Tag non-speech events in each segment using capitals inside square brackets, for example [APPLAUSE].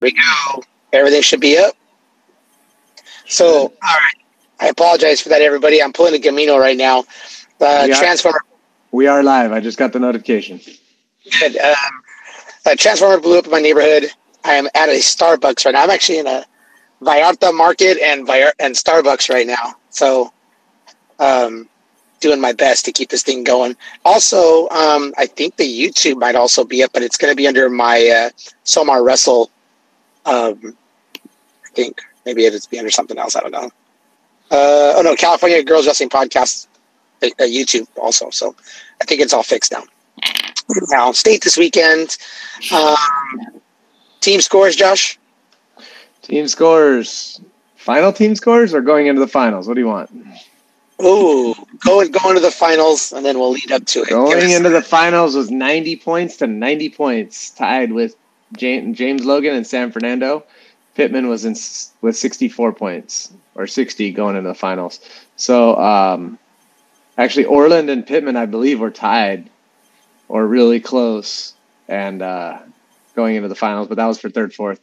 we go. Everything should be up. So, all right. I apologize for that, everybody. I'm pulling a Gamino right now. Uh, We are- Transformer. We are live. I just got the notification. Good. Um, a Transformer blew up in my neighborhood. I am at a Starbucks right now. I'm actually in a Vallarta Market and and Starbucks right now. So, um, doing my best to keep this thing going. Also, um, I think the YouTube might also be up, but it's going to be under my uh, Somar Wrestle. Um, I think maybe it'll be under something else. I don't know. Uh, oh no, California Girls Wrestling Podcast, uh, uh, YouTube also. So I think it's all fixed now. Now, state this weekend. Um, team scores, Josh. Team scores. Final team scores or going into the finals? What do you want? Ooh, go and go into the finals, and then we'll lead up to it. Going into the finals was 90 points to 90 points, tied with James, Logan and San Fernando. Pitman was in with 64 points or 60 going into the finals. So um, actually, Orland and Pitman, I believe, were tied or really close and uh, going into the finals, but that was for third, fourth.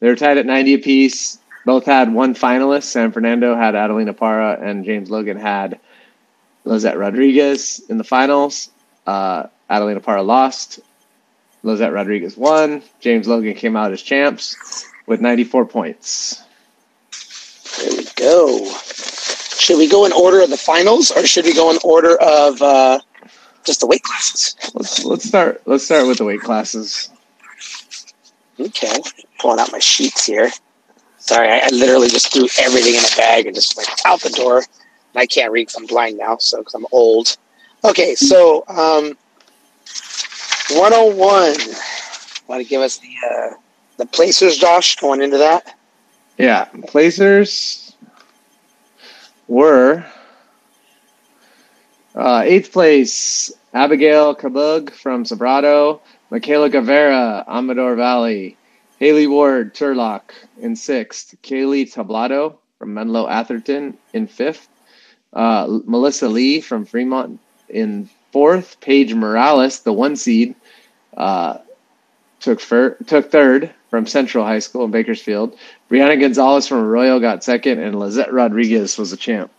They were tied at 90 apiece. Both had one finalist. San Fernando had Adelina Parra, and James Logan had Lizette Rodriguez in the finals. Uh, Adelina Parra lost. Lizette Rodriguez won. James Logan came out as champs with 94 points. There we go. Should we go in order of the finals, or should we go in order of uh, just the weight classes? Let's let's start let's start with the weight classes. Okay, pulling out my sheets here. Sorry, I, I literally just threw everything in a bag and just like out the door. I can't read because I'm blind now, so because I'm old. Okay, so um, 101. Want to give us the uh, the placers, Josh? Going into that. Yeah, placers were uh, eighth place Abigail Kabug from Sobrato, Michaela Guevara, Amador Valley, Haley Ward, Turlock in sixth, Kaylee Tablado from Menlo Atherton in fifth, uh, Melissa Lee from Fremont in fourth, Paige Morales, the one seed, uh, took fir- took third from Central High School in Bakersfield. Brianna Gonzalez from Arroyo got second, and Lizette Rodriguez was the champ,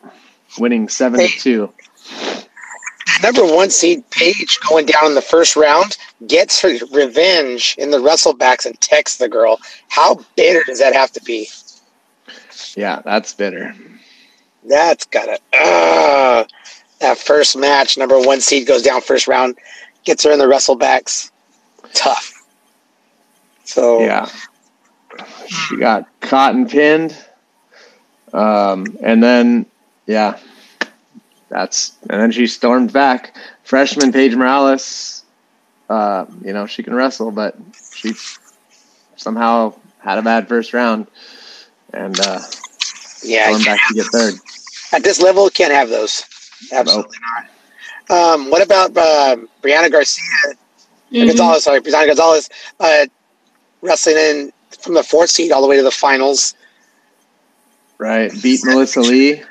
winning seven to two. Number one seed Paige going down in the first round gets her revenge in the wrestlebacks and texts the girl. How bitter does that have to be? Yeah, that's bitter. That's gotta uh that first match, number one seed goes down first round, gets her in the wrestlebacks. Tough. So Yeah, she got caught and pinned, um, and then yeah, that's and then she stormed back. Freshman Paige Morales, uh, you know she can wrestle, but she somehow had a bad first round, and uh, yeah, stormed back to get third. at this level can't have those. Absolutely not. Um, what about uh, Brianna Garcia Mm-hmm. Gonzalez? Sorry, Brianna Gonzalez uh, wrestling in from the fourth seed all the way to the finals. Right, beat Melissa Lee.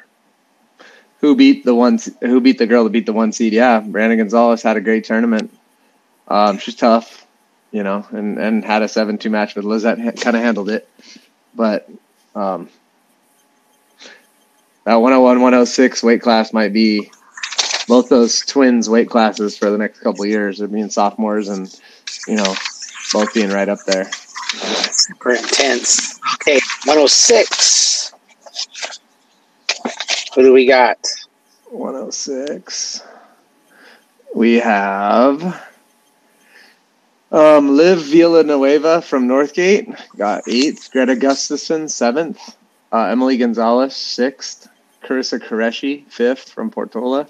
Who beat the one? Who beat the girl that beat the one seed? Yeah, Brandon Gonzalez had a great tournament. Um, she's tough, you know, and and had a seven-two match with Lizette. Kind of handled it, but um, that 101, 106 weight class might be both those twins weight classes for the next couple of years. They're being sophomores, and you know, both being right up there. Super intense. Okay, 106. Who do we got? 106. We have um, Liv Villanueva from Northgate, got eighth. Greta Gustafson, seventh. Uh, Emily Gonzalez, sixth. Carissa Koreshi, fifth from Portola.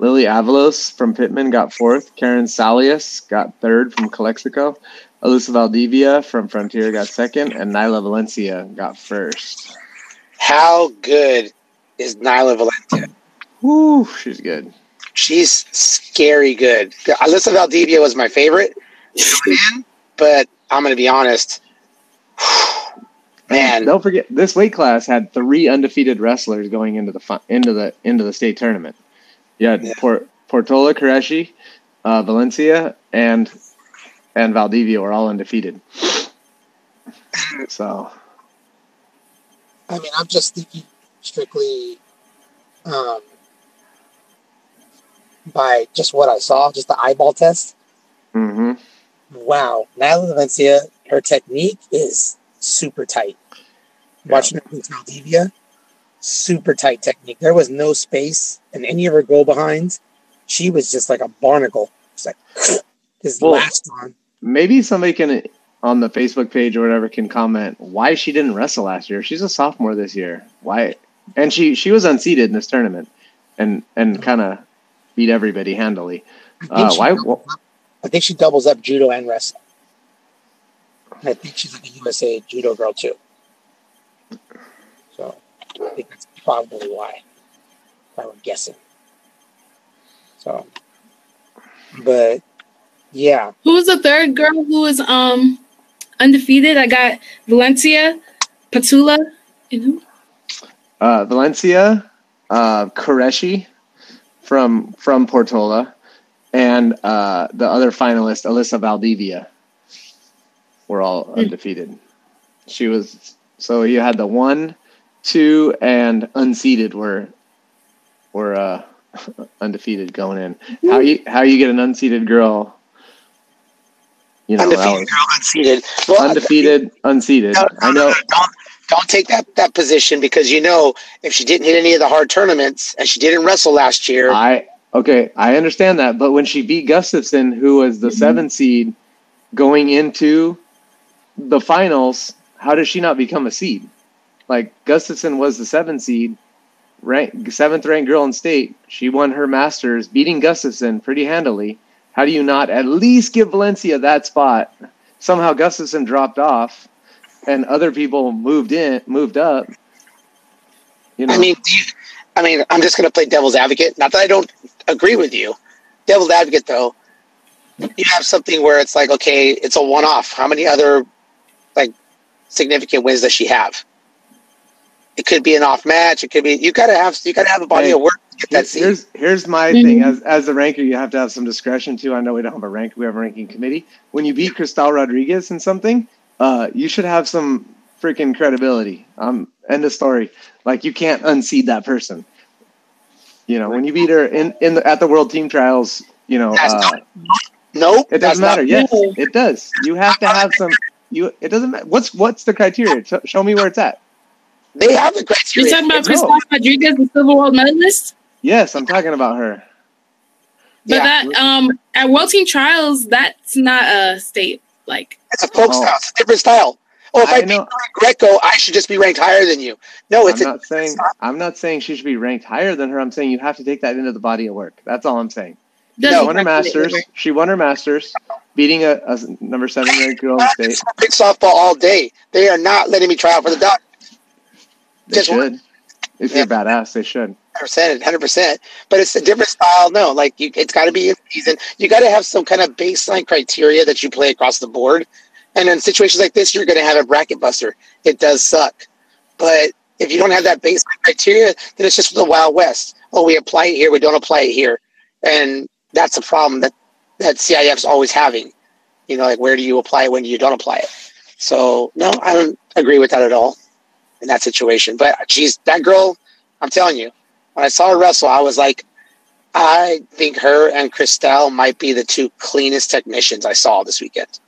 Lily Avalos from Pitman got fourth. Karen Salias got third from Calexico. Alyssa Valdivia from Frontier got second. And Nyla Valencia got first. How good is Nyla Valencia? Woo, she's good. She's scary good. Alyssa Valdivia was my favorite, but I'm going to be honest. [SIGHS] Man, don't forget this weight class had three undefeated wrestlers going into the into the into the state tournament. Yeah. Port, Portola, Koreshi, uh, Valencia, and and Valdivia were all undefeated. So I mean, I'm just thinking strictly um, by just what I saw, just the eyeball test. hmm Wow, Natalie Valencia, her technique is super tight. Yeah. Watching her against Valdivia, super tight technique. There was no space in any of her goal behinds. She was just like a barnacle. It's like [LAUGHS] just Well- latched on. maybe somebody can on the Facebook page or whatever can comment why she didn't wrestle last year. She's a sophomore this year. Why? And she she was unseeded in this tournament, and and kind of beat everybody handily. Uh, why? up- I think she doubles up judo and wrestling. I think she's like a USA judo girl too. So I think that's probably why. If I were guessing. So, but yeah, Who was the third girl who was um undefeated? I got Valencia, Patula, and who? Uh, Valencia, uh, Koreshi from from Portola, and uh, the other finalist, Alyssa Valdivia, were all Hmm. undefeated. She was so you had the one, two, and unseeded were were uh, [LAUGHS] undefeated going in. How you how you get an unseeded girl? You know, undefeated was girl, unseated. Well, undefeated, unseeded. No, no, I know. no, don't don't take that that position because you know if she didn't hit any of the hard tournaments and she didn't wrestle last year, I okay, I understand that, but when she beat Gustafson, who was the Mhm. seventh seed, going into the finals, how does she not become a seed? Like Gustafson was the seventh seed, rank seventh ranked girl in state. She won her masters, beating Gustafson pretty handily. How do you not at least give Valencia that spot? Somehow Gustafson dropped off, and other people moved in, moved up. You know, I mean, do you, I mean, I'm just going to play devil's advocate. Not that I don't agree with you. Devil's advocate, though, you have something where it's like, okay, it's a one-off. How many other like significant wins does she have? It could be an off match. It could be you got to have you got to have a body Hey, of work to get that seed. Here's here's my Mhm. thing as as a ranker, you have to have some discretion too. I know we don't have a rank; we have a ranking committee. When you beat Cristal Rodriguez in something, uh, you should have some freaking credibility. Um, end of story. Like you can't unseed that person. You know, when you beat her in in the, at the World Team Trials, you know, That's uh, not- Nope, it doesn't matter. Yes, No. it does. You have to have some. You it doesn't matter. What's what's the criteria? Show- show me where it's at. They have the You're talking about No. Cristal Rodriguez, the silver world medalist? Yes, I'm talking about her. But yeah, that um at World Team Trials, that's not a state like it's a folk Oh. style. It's a different style. Oh, if I, I beat. Greco, I should just be ranked higher than you. No, it's I'm a not saying I'm not saying she should be ranked higher than her. I'm saying you have to take that into the body of work. That's all I'm saying. She doesn't won her masters. She won her masters, beating a, a number seven ranked girl in the state. big softball all day. They are not letting me try out for the dog. They Just should. If you're badass, they should. percent, hundred percent. But it's a different style. No, like you, it's got to be in season. You got to have some kind of baseline criteria that you play across the board. And in situations like this, you're going to have a bracket buster. It does suck, but if you don't have that baseline criteria, then it's just the Wild West. Oh, we apply it here, we don't apply it here, and that's a problem that that CIF's always having. You know, like where do you apply it when you don't apply it? So no, I don't agree with that at all in that situation. But she's that girl. I'm telling you, when I saw her wrestle, I was like, I think her and Cristal might be the two cleanest technicians I saw this weekend,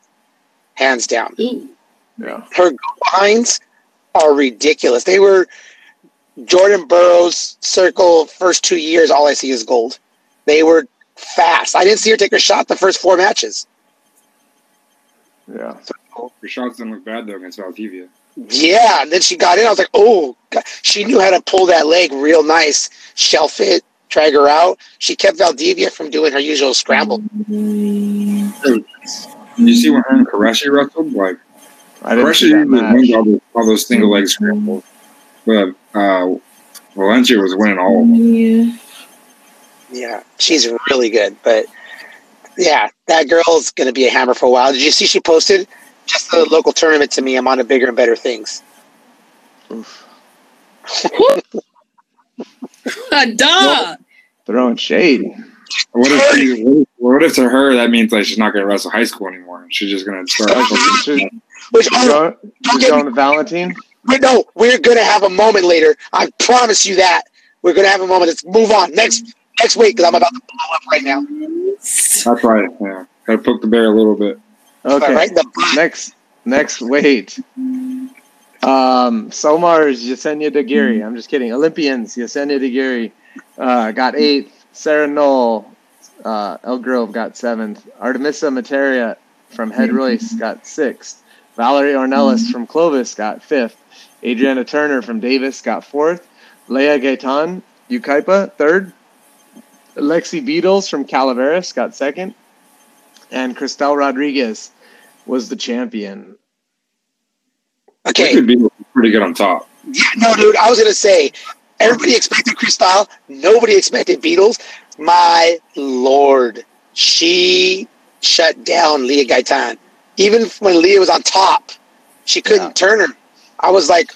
hands down. Ooh. Yeah. Her lines are ridiculous. They were Jordan Burroughs circle first two years. All I see is gold. They were fast. I didn't see her take a shot the first four matches. Yeah. Her shots didn't look bad though against Valdivia. Yeah, and then she got in. I was like, oh, God. she knew how to pull that leg real nice, shelf it, drag her out. She kept Valdivia from doing her usual scramble. Did you see when her and Koreshi wrestled? Like I didn't Koreshi see that usually match. all those, all those single leg scrambles, but uh, Valencia was winning all of them. Yeah. Yeah, she's really good. But yeah, that girl's going to be a hammer for a while. Did you see she posted just the local tournament to me? I'm on to bigger and better things. Oof. A. [LAUGHS] Throwing shade. What if, she, what if what if to her that means like she's not going to wrestle high school anymore? She's just going to start. She's, Which You oh, going, don't get going me, to Valentine? we no, we're gonna have a moment later. I promise you that. We're gonna have a moment. Let's move on next next week because I'm about to blow up right now. That's right. Yeah, gotta poke the bear a little bit. Okay. Right. Next, next weight. Um, Somar's Yesenia Dagiri. I'm just kidding. Olympians Yesenia Dagiri uh, got eighth. Sarah Knoll, uh, Elk Grove got seventh. Artemisa Materia from Head Royce got sixth. Valerie Ornelas from Clovis got fifth. Adriana Turner from Davis got fourth. Leah Gaitan, Yucaipa, third. Lexi Beatles from Calaveras got second. And Cristal Rodriguez was the champion. Okay. Wicked Beatles is pretty good on top. Yeah, no, dude. I was gonna say everybody expected Cristal. Nobody expected Beatles. My lord, she shut down Leah Gaitan. Even when Leah was on top, she couldn't Yeah. turn her. I was like,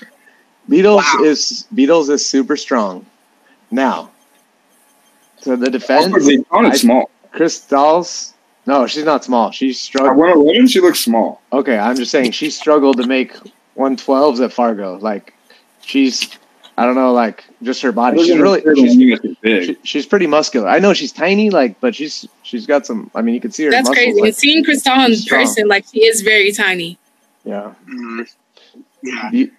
Beatles Wow. is Beatles is super strong. Now, to the defense, Also, they I- sounded small. Cristal's no, she's not small. She At 111, she looks small. Okay, I'm just saying she struggled to make 112s at Fargo. Like she's, I don't know, like just her body. She's really, she's, she's big. she, she's pretty muscular. I know she's tiny, like, but she's she's got some. I mean, you can see her. That's muscles, crazy. like- and seeing Cristal in she's strong. person, like she is very tiny. yeah, mm, yeah. You-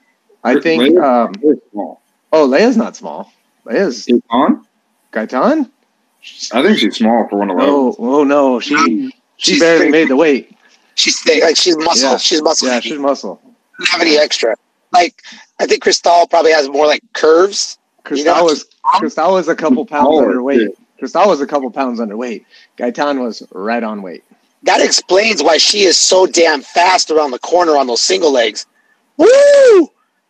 I think. Leia- Um, Very small. oh, Leia's not small. Leia's Is on? Gaitan. I think she's small for 111. Oh, oh no, she she barely big. made the weight. She's thick, like she's muscle. Yeah. She's muscle. Yeah, heavy. she's muscle. doesn't have any extra. Like I think Cristal probably has more like curves. Cristal know, was Cristal was a couple pounds Smaller, underweight. too. Cristal was a couple pounds underweight. Gaitan was right on weight. That explains why she is so damn fast around the corner on those single legs. Woo!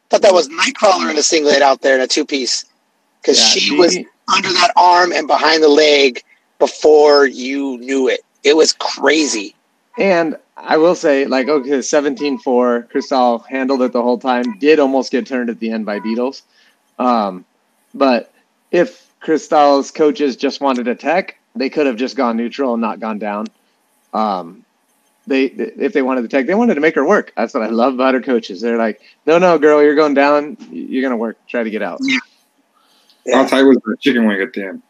Thought that was Nightcrawler in a singlet out there in a two piece. Because Yeah, she was under that arm and behind the leg before you knew it. It was crazy. And I will say, like, okay, 17-4, Cristal handled it the whole time. Did almost get turned at the end by Beatles. Um, but if Cristal's coaches just wanted a tech, they could have just gone neutral and not gone down. Um, they if they wanted to tech, they wanted to make her work. That's what I love about her coaches. They're like, no, no, girl, you're going down. You're gonna work. Try to get out. How Yeah. tight was the chicken wing at the end?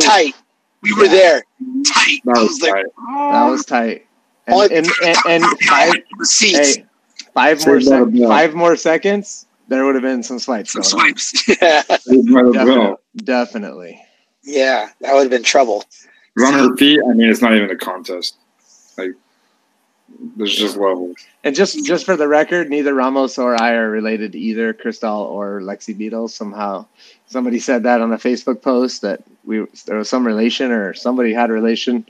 Tight. We were Yeah. there. Tight. That I was was like, tight. That was tight. And oh, Only- and, and, and five, seats. hey, five more sec- five more seconds, there would have been some swipes Some swipes. [LAUGHS] yeah. Saved by the Definitely, definitely. yeah, that would have been trouble. On her feet, I mean, it's not even a contest. Like, there's just levels. And just just for the record, neither Ramos or I are related to either Cristal or Lexi Beatles. Somehow, somebody said that on a Facebook post that we there was some relation or somebody had a relation.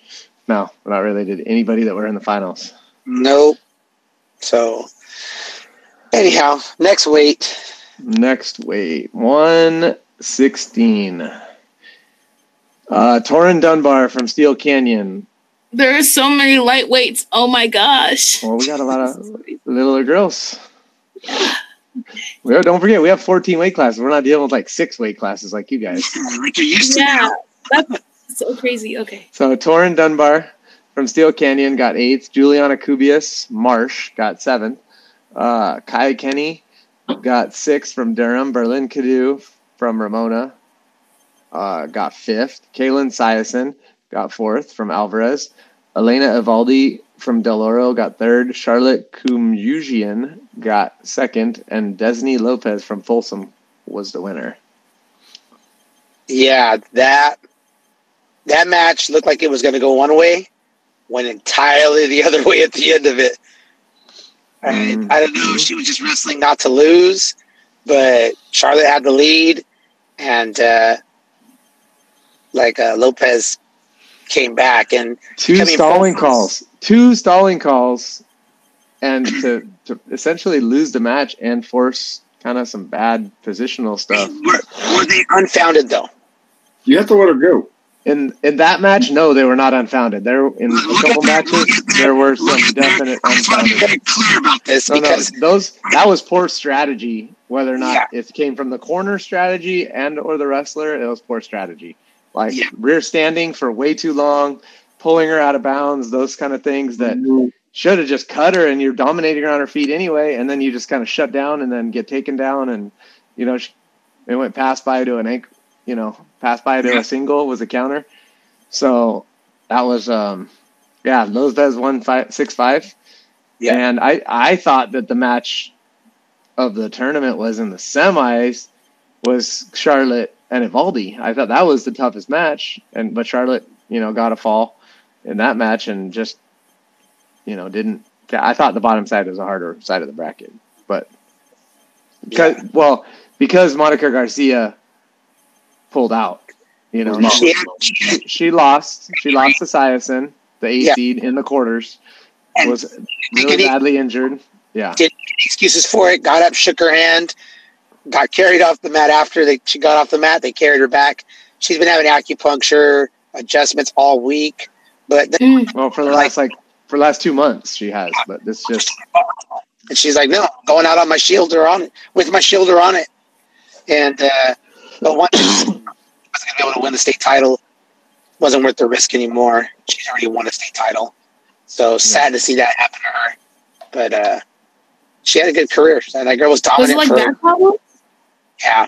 No, we're not related to anybody that were in the finals. Nope. So, anyhow, next weight. Next weight, one sixteen. Uh, Torin Dunbar from Steele Canyon. There are so many lightweights. Oh my gosh. Well, we got a lot of [LAUGHS] littler girls. We have, don't forget, we have 14 weight classes. We're not dealing with like six weight classes like you guys. [LAUGHS] Like you're used to Yeah, that's so crazy. Okay. So Torin Dunbar from Steele Canyon got eighth. Juliana Kubius Marsh got seventh. Uh, Kai Kenny got sixth from Durham. Berlin Cadu from Ramona uh, got fifth. Kaylin Siason got fourth from Alvarez. Elena Evaldi from Del Oro got third. Charlotte Kumjugian got second. And Desney Lopez from Folsom was the winner. Yeah, that that match looked like it was going to go one way, went entirely the [LAUGHS] other way at the end of it. I, Mm. I don't know. She was just wrestling not to lose, but Charlotte had the lead, and uh, like uh, Lopez came back and two I stalling calls two stalling calls and to, to essentially lose the match and force kind of some bad positional stuff were, were they unfounded though? You have to let her go. in in that match no they were not unfounded there in a Look at couple that, matches that, there were some at that. definite I just want to be unfounded very clear about this no, no, because those that was poor strategy whether or not Yeah. it came from the corner strategy and or the wrestler it was poor strategy like Yeah. rear standing for way too long pulling her out of bounds those kind of things that should have just cut her and you're dominating her on her feet anyway. And then you just kind of shut down and then get taken down. And, you know, she, it went pass by to an ankle, you know, pass by to a single was a counter. So that was, um, yeah, Lopez won five, six, five. Yeah. And I, I thought that the match of the tournament was in the semis was Charlotte and Evaldi. I thought that was the toughest match. And, but Charlotte, you know, got a fall in that match and just you know, didn't. I thought the bottom side was a harder side of the bracket, but because Yeah. well, because Monica Garcia pulled out, you know, She she, she lost. She lost to Siasen, the eight Yeah. seed in the quarters, And was really badly injured. Yeah, excuses for it. Got up, shook her hand, got carried off the mat after they she got off the mat. They carried her back. She's been having acupuncture adjustments all week, but then, Mm. well, for the last like for the last two months she has, but this just and she's like, "No, going out on my shielder on it with my shielder on it." And uh, but once she wasn't gonna be able to win the state title, wasn't worth the risk anymore. She's already won a state title, so sad to see that happen to her. But uh, she had a good career. And that girl was Was dominant it like for back problems? yeah.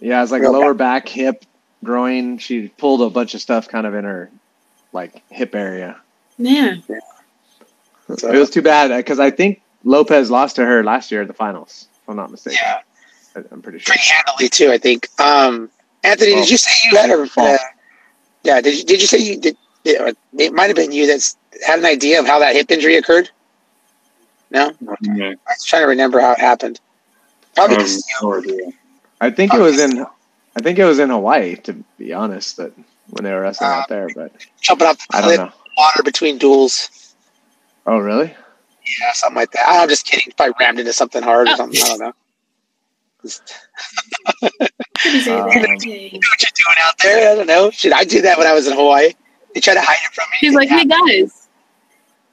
yeah, it's like Real lower back, hip, groin. She pulled a bunch of stuff kind of in her like hip area. Man. So- It was too bad because I think Lopez lost to her last year at the finals. If I'm not mistaken. Yeah. I- I'm pretty sure. pretty handily too. I think. Um, Anthony, Well, did you say you had a? Uh, yeah. Did you, did you say you did? It, it might have been you that's had an idea of how that hip injury occurred. No, Yeah. I was trying to remember how it happened. Probably Um, 'cause you- no idea. I think it was in. I think it was in Hawaii, to be honest. That when they were wrestling out there, but jumping off the I don't cliff, know. water between duels. Oh, really? Yeah, something like that. I'm just kidding. Probably rammed into something hard or something. I don't know. Just, Couldn't say [LAUGHS] Um, that. Dang. what you doing out there? I don't know. Should I do that when I was in Hawaii? They tried to hide it from me. He's like, hey guys.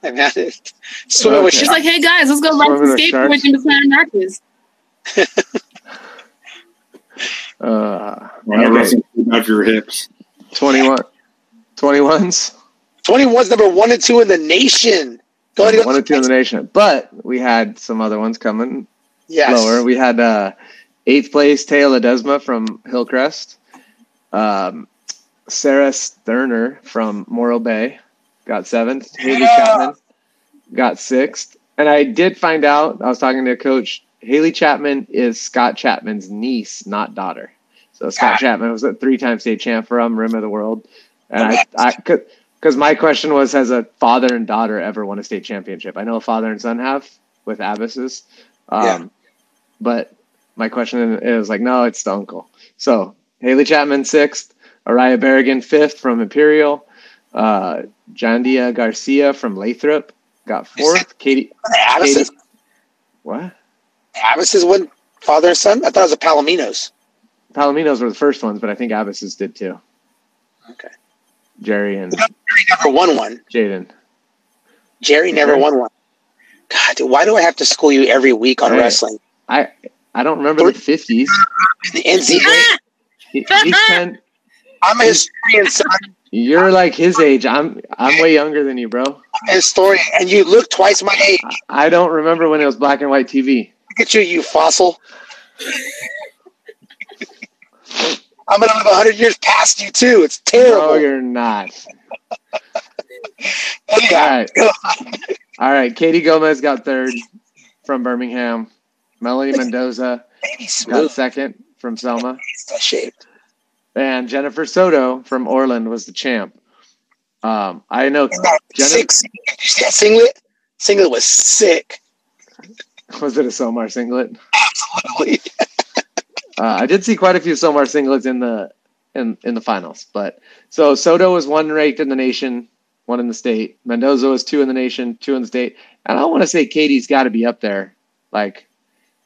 I mean, swimming with Okay. He's like, hey guys, let's go Swim ride with some the skateboard sharks. in between Marcus. Uh, When I okay. wrestle out your hips. 21, 21s, 21's number one and two in the nation. Go ahead and one or two in the nation. But we had some other ones coming Yes. lower. We had uh, eighth place Taya Ledesma from Hillcrest. Um, Sarah Sterner from Morro Bay got seventh. Haley Yeah. Chapman got sixth. And I did find out, I was talking to a coach, Haley Chapman is Scott Chapman's niece, not daughter. Scott. Chapman was a three time state champ from Rim of the World. And I, I could, because my question was, has a father and daughter ever won a state championship? I know a father and son have with Abysses. Um, Yeah. But my question is like, no, it's the uncle. So Haley Chapman sixth, Araya Berrigan fifth from Imperial, uh, Jandia Garcia from Lathrop got fourth. Katie, Abbas Katie what? Abbas is one father and son? I thought it was a Palominos. Palominos were the first ones, but I think Abysses did too. Okay. Jerry and Jerry never won one. Jaden. Jerry never Okay. won one. God, why do I have to school you every week on Right. wrestling? I I don't remember the fifties. The NCAA, He, he's ten. I'm a historian, son. You're like his age. I'm I'm way younger than you, bro. I'm a historian, and you look twice my age. I don't remember when it was black and white TV. Look at you, you fossil. I'm gonna live hundred years past you too. It's terrible. No, you're not. [LAUGHS] Anyhow, All right. All right. Katie Gomez got third from Birmingham. Melanie Mendoza got second from Selma. And Jennifer Soto from Orland was the champ. Um, I know And that Jenna- six. Did you see that singlet? Singlet was sick. was it a Somar singlet? Absolutely. [LAUGHS] Uh, I did see quite a few Somar singlets in the in in the finals. But so Soto was one ranked in the nation, one in the state. Mendoza was two in the nation, two in the state. And I want to say Katie's got to be up there, like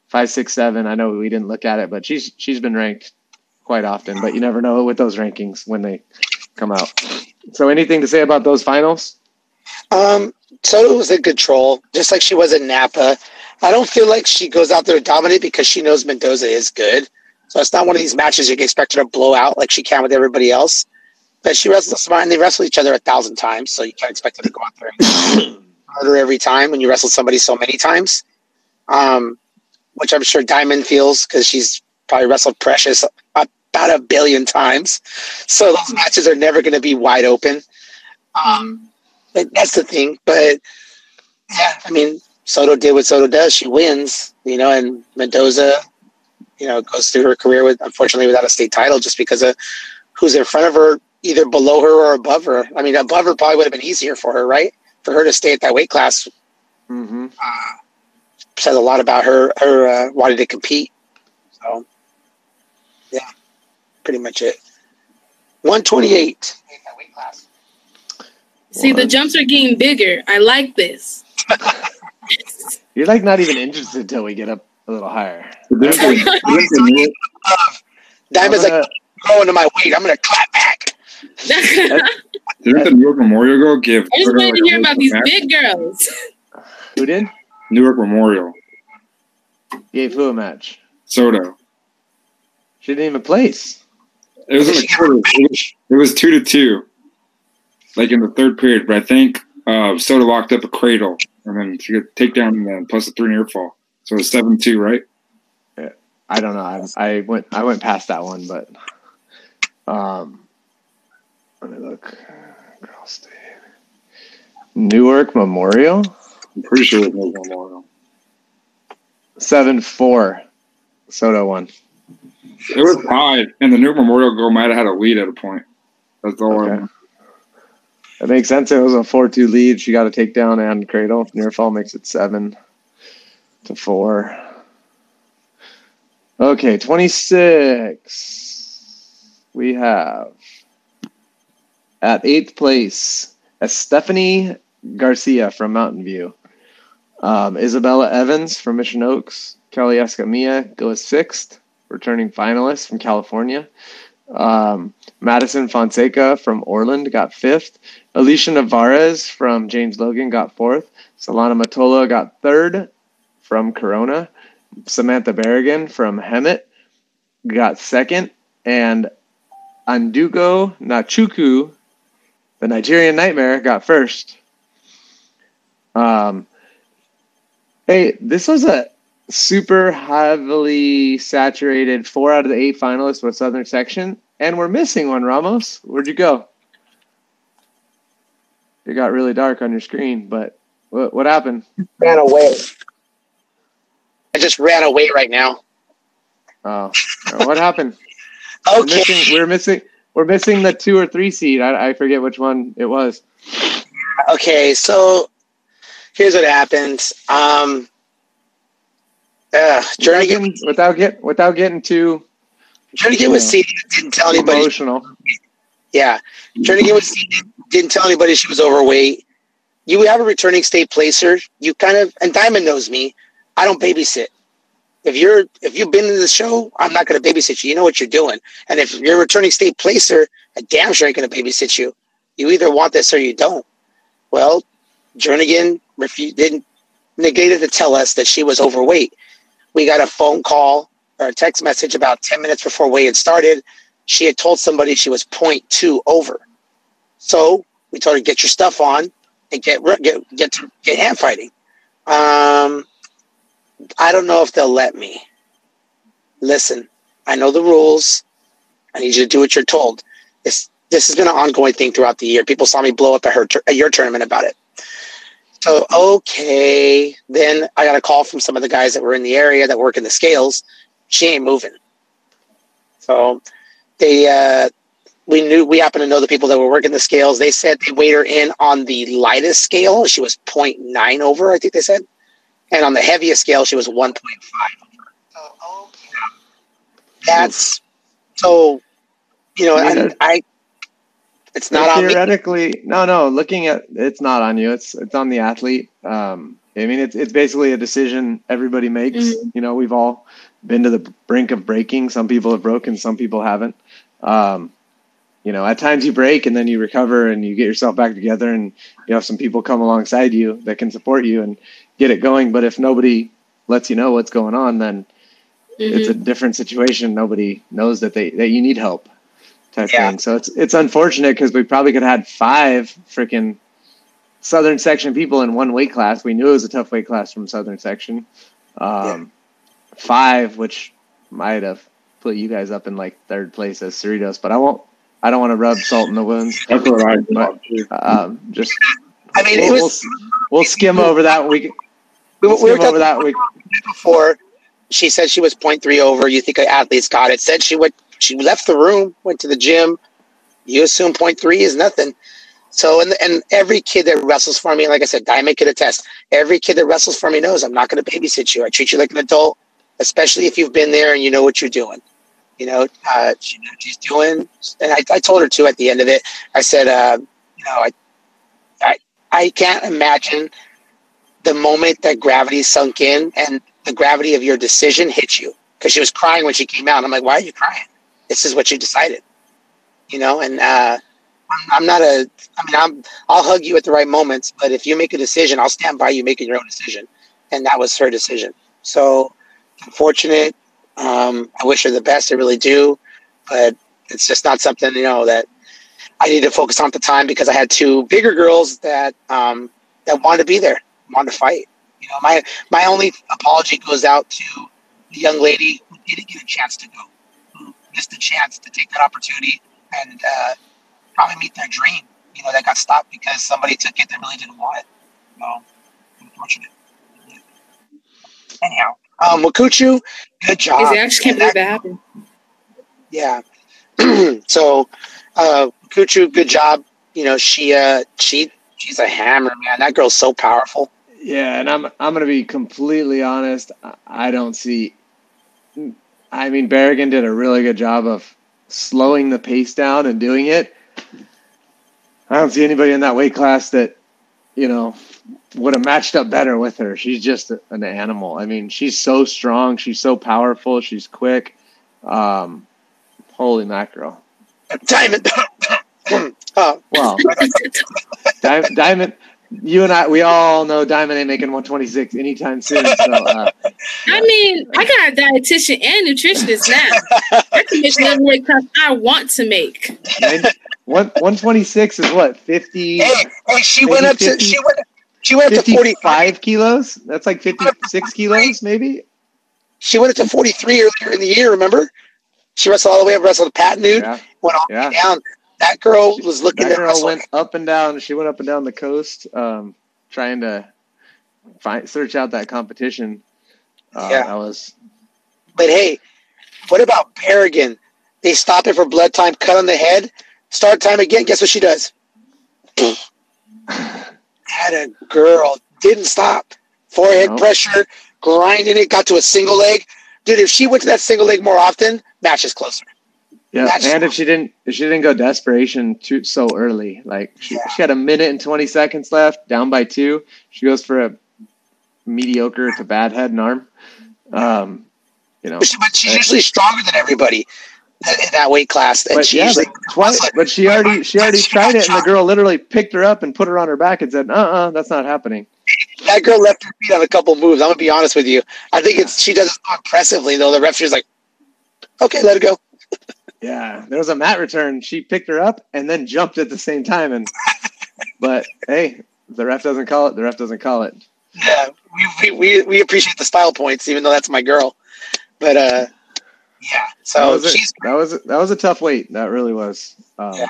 five, six, seven. I know we didn't look at it, but she's she's been ranked quite often. But you never know with those rankings when they come out. So anything to say about those finals? Um, Soto was in control, just like she was in Napa. I don't feel like she goes out there to dominate because she knows Mendoza is good. So it's not one of these matches you can expect her to blow out like she can with everybody else. But she wrestles smart and they wrestle each other a thousand times, so you can't expect her to go out there and [COUGHS] harder every time when you wrestle somebody so many times. Um, which I'm sure Diamond feels because she's probably wrestled Precious about a billion times. So those matches are never going to be wide open. Um, but that's the thing. But yeah, I mean, Soto did what Soto does. She wins, you know, and Mendoza, you know, goes through her career with unfortunately without a state title just because of who's in front of her, either below her or above her. I mean, above her probably would have been easier for her, right? For her to stay at that weight class. Mm-hmm. Uh, says a lot about her her uh, wanting to compete. So, yeah, pretty much it. One twenty eight. See, the jumps are getting bigger. I like this. [LAUGHS] You're like not even interested until we get up a little higher. Didn't the- didn't New- Diamond's like gonna- my weight. I'm gonna clap back. I didn't the Newark Memorial go give? [LAUGHS] I just wanted like, to hear about these match? big girls. who did? Newark Memorial. Gave who a match? Soto. She didn't even place. It was in the quarters. It was, it was two to two, like in the third period. But I think uh, Soto locked up a cradle, and then she got takedown and then plus a three near fall. So it was seven two, right? I don't know. I, I went I went past that one, but um, let me look. Girl State. Newark Memorial I'm pretty sure it was Memorial. seven four. Soto won. It was tied, and the Newark Memorial girl might have had a lead at a point. That's all. Okay. That makes sense. It was a four two lead. She got a takedown and cradle. Near fall makes it seven to four. Okay, twenty six. We have at eighth place Stephanie Garcia from Mountain View. Um, Isabella Evans from Mission Oaks. Kelly Escamilla goes sixth, returning finalist from California. Um, Madison Fonseca from Orland got fifth. Alicia Navarez from James Logan got fourth. Solana Matola got third from Corona. Samantha Berrigan from Hemet got second. And Adaugo Nwachukwu, the Nigerian Nightmare, got first. Um, hey, this was a super heavily saturated four out of the eight finalists with Southern Section, and we're missing one. Ramos, where'd you go? It got really dark on your screen, but what what happened? Ran away. I just ran away right now. Oh, what happened? [LAUGHS] We're Okay. missing, we're missing. We're missing the two or three seed. I, I forget which one it was. Okay, so here's what happened. Um, uh, Without Jernigan, getting, without get without getting too Jernigan was seated. Didn't tell anybody. emotional. Yeah, Jernigan was seated. Didn't tell anybody she was overweight. You have a returning state placer. You kind of and Diamond knows me. I don't babysit. If you're if you've been in the show, I'm not going to babysit you. You know what you're doing. And if you're a returning state placer, I damn sure ain't going to babysit you. You either want this or you don't. Well, Jernigan refused, didn't negated to tell us that she was overweight. We got a phone call or a text message about 10 minutes before weigh-in started. She had told somebody she was 0.2 over. So we told her, get your stuff on and get get get to get hand fighting. Um, I don't know if they'll let me. Listen, I know the rules. I need you to do what you're told. This this has been an ongoing thing throughout the year. People saw me blow up at her at your tournament about it. So okay, then I got a call from some of the guys that were in the area that work in the scales. She ain't moving. So they uh, we knew we happened to know the people that were working the scales. They said they weighed her in on the lightest scale. She was 0.9 over, I think they said. And on the heaviest scale, she was 1.5 over. So, okay. That's so, you know, I mean, I, I it's not theoretically no no looking at it's not on you it's it's on the athlete um i mean it's it's basically a decision everybody makes Mhm. you know we've all been to the brink of breaking some people have broken some people haven't um you know at times you break and then you recover and you get yourself back together and you have some people come alongside you that can support you and get it going but if nobody lets you know what's going on then it's a Mhm. different situation. Nobody knows that they that you need help, type Yeah. thing. So it's it's unfortunate because we probably could have had five freaking Southern section people in one weight class. We knew it was a tough weight class from Southern section. Um, Five, which might have put you guys up in like third place as Cerritos, but I won't. I don't want to rub salt in the wounds. That's what I thought. Um, just I mean, we'll, it we'll, was we'll skim over that. We can we, we'll we were skim over that. We before. She said she was 0.3 over. You think athletes got it? Said she went. She left the room, went to the gym. You assume 0.3 is nothing. So and and every kid that wrestles for me, like I said, Diamond could attest. Every kid that wrestles for me knows I'm not going to babysit you. I treat you like an adult, especially if you've been there and you know what you're doing. You know, uh, she she's doing, and I, I told her too at the end of it. I said, uh, you know, I, I, I can't imagine the moment that gravity sunk in and the gravity of your decision hit you because she was crying when she came out. I'm like, why are you crying? This is what you decided, you know. And uh, I'm, I'm not a. I mean, I'm. I'll hug you at the right moments, but if you make a decision, I'll stand by you making your own decision. And that was her decision. So, unfortunate. Um, I wish her the best. I really do, but it's just not something you know that I need to focus on at the time because I had two bigger girls that um, that wanted to be there, wanted to fight. You know, my my only apology goes out to the young lady who didn't get a chance to go, who missed a chance to take that opportunity and uh, probably meet their dream. You know, that got stopped because somebody took it that really didn't want it. So, unfortunate. Anyhow, um, Wakuchu, good job. Crazy. I just can't believe that- that happened. yeah. [CLEARS THROAT] so, uh, Kuchu, good job. You know, she, uh, she, she's a hammer, man. That girl's so powerful. Yeah, and I'm I'm gonna be completely honest. I- I don't see. I mean, Berrigan did a really good job of slowing the pace down and doing it. I don't see anybody in that weight class that, you know, would have matched up better with her. She's just an animal. I mean, she's so strong. She's so powerful. She's quick. Um, holy mackerel! Diamond. [COUGHS] uh, Well, Di- Diamond. You and I, we all know Diamond ain't making 126 anytime soon. So, uh, I mean, I got a dietitian and nutritionist now. I can make whatever weight class I want to make. 126 is what fifty hey, hey, she went up to, 50 she went, she went up to 45. kilos. That's like fifty six kilos, maybe. She went up to 43 earlier in the year, remember? She wrestled all the way up, wrestled Pat Nude, Yeah, went all Yeah. down. That girl was looking that girl wrestle. went up and down. She went up and down the coast, um, trying to find search out that competition. Uh, Yeah. that was But hey, what about Berrigan? They stop it for blood time, cut on the head, start time again. Guess what she does? [LAUGHS] Had a girl, didn't stop. Forehead Nope. pressure, grinding it, got to a single leg. Dude, if she went to that single leg more often, match is closer. yeah. That's- And if she didn't, if she didn't go desperation too so early, like she, Yeah. she had a minute and twenty seconds left, down by two. She goes for a mediocre to bad head and arm. Um, you know, But, she, but she's usually stronger than everybody that weight class. And But she yeah, but, twice, but she already [LAUGHS] she already tried it, and the girl literally picked her up and put her on her back and said, "Uh, uh that's not happening." that girl left her feet on a couple moves. I'm gonna be honest with you. I think it's she does it so impressively though. The referee's like, okay, let it go. [LAUGHS] Yeah, there was a mat return. She picked her up and then jumped at the same time, and but hey, the ref doesn't call it. The ref doesn't call it. Yeah, we, we, we, we appreciate the style points, even though that's my girl. But uh, yeah. that So was she's that was a, that was a tough weight. That really was. Um, Yeah.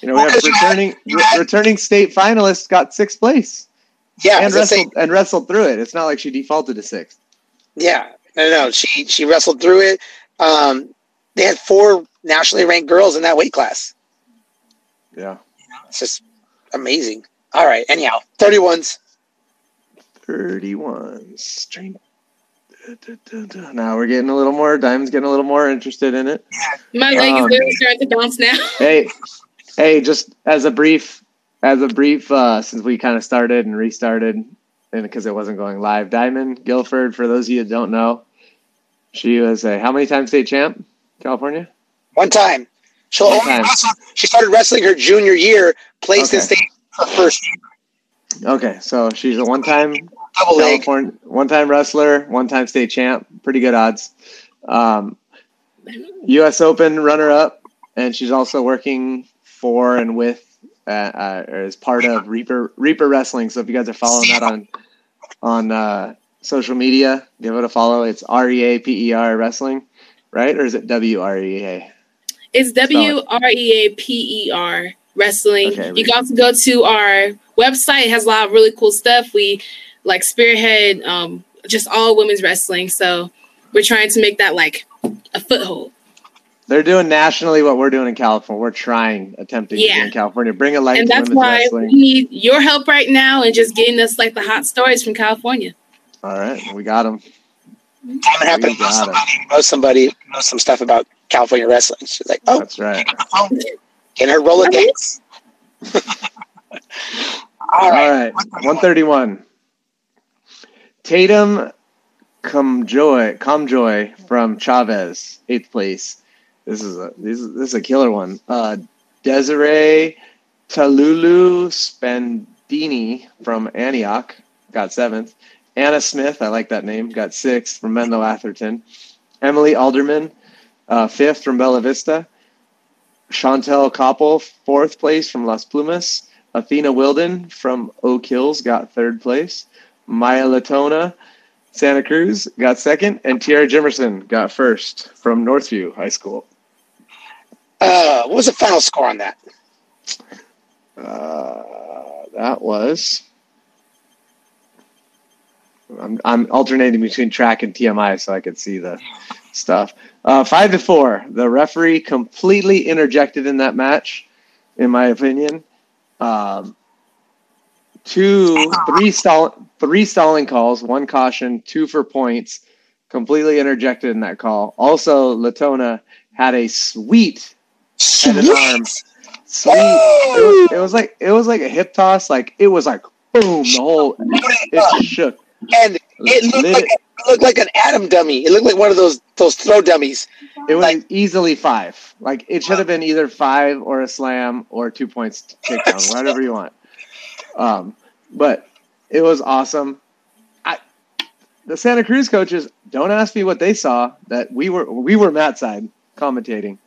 You know, Well, we have 'cause you had- returning you had- returning state finalists got sixth place yeah, and as I say, wrestled and wrestled through it. It's not like she defaulted to sixth. yeah. No, no, she she wrestled through it. Um, they had four nationally ranked girls in that weight class. Yeah, It's just amazing. All right. Anyhow, thirty ones. thirty-one. String. [LAUGHS] Now we're getting a little more. Diamond's getting a little more interested in it. My leg Um, is literally starting to bounce now. [LAUGHS] hey, hey, just as a brief, as a brief, uh, since we kind of started and restarted, and because it wasn't going live, Diamond Guilford, for those of you that don't know, she was a how many time state champ, California? One time. She'll One only time. She started wrestling her junior year. Placed in state her first year. Okay, so she's a one-time double leg. California, one-time wrestler, one-time state champ, pretty good odds. Um, U.S. Open runner-up, and she's also working for and with uh, uh, is part of Reaper Reaper Wrestling. So if you guys are following that on on uh, social media, give it a follow. It's R E A P E R Wrestling, right? Or is it W R E A? It's W R E A P E R Wrestling. Okay, you can also go to our website. It has a lot of really cool stuff. We like spearhead um, just all women's wrestling. So we're trying to make that like a foothold. They're doing nationally what we're doing in California. We're trying, attempting to do Yeah. in California. Bring a light and to that's women's why we need your help right now and just getting us like the hot stories from California. All right, we got them. I'm gonna have to We know got somebody, know somebody, know some stuff about California wrestling. She's like, oh, That's right. in her Rolodex. All [LAUGHS] [LAUGHS] All right. right, 131. Tatum Comjoy, Comjoy from Chavez, eighth place. This is a this is, this is a killer one. Uh, Desiree Talulu Spandini from Antioch got seventh. Anna Smith, I like that name, got sixth from Menlo Atherton. Emily Alderman, uh, fifth from Bella Vista. Chantel Koppel, fourth place from Las Plumas. Athena Wilden from Oak Hills got third place. Maya Latona, Santa Cruz got second, and Tiara Jimerson got first from Northview High School. Uh, what was the final score on that? Uh, that was. I'm, I'm alternating between track and TMI so I could see the stuff. Uh, five to four. The referee completely interjected in that match, in my opinion. Um, two, three stall, three stalling calls, one caution, two for points. Completely interjected in that call. Also, Latona had a sweet head and arm sweet. It was, it was like it was like a hip toss. Like it was like boom. The whole it shook. And it looked Lit like it. it looked like an atom dummy. It looked like one of those those throw dummies. It was like- easily five. Like it should have been either five or a slam or two points takedown, whatever you want. Um, but it was awesome. I the Santa Cruz coaches don't ask me what they saw. That we were we were mat side commentating.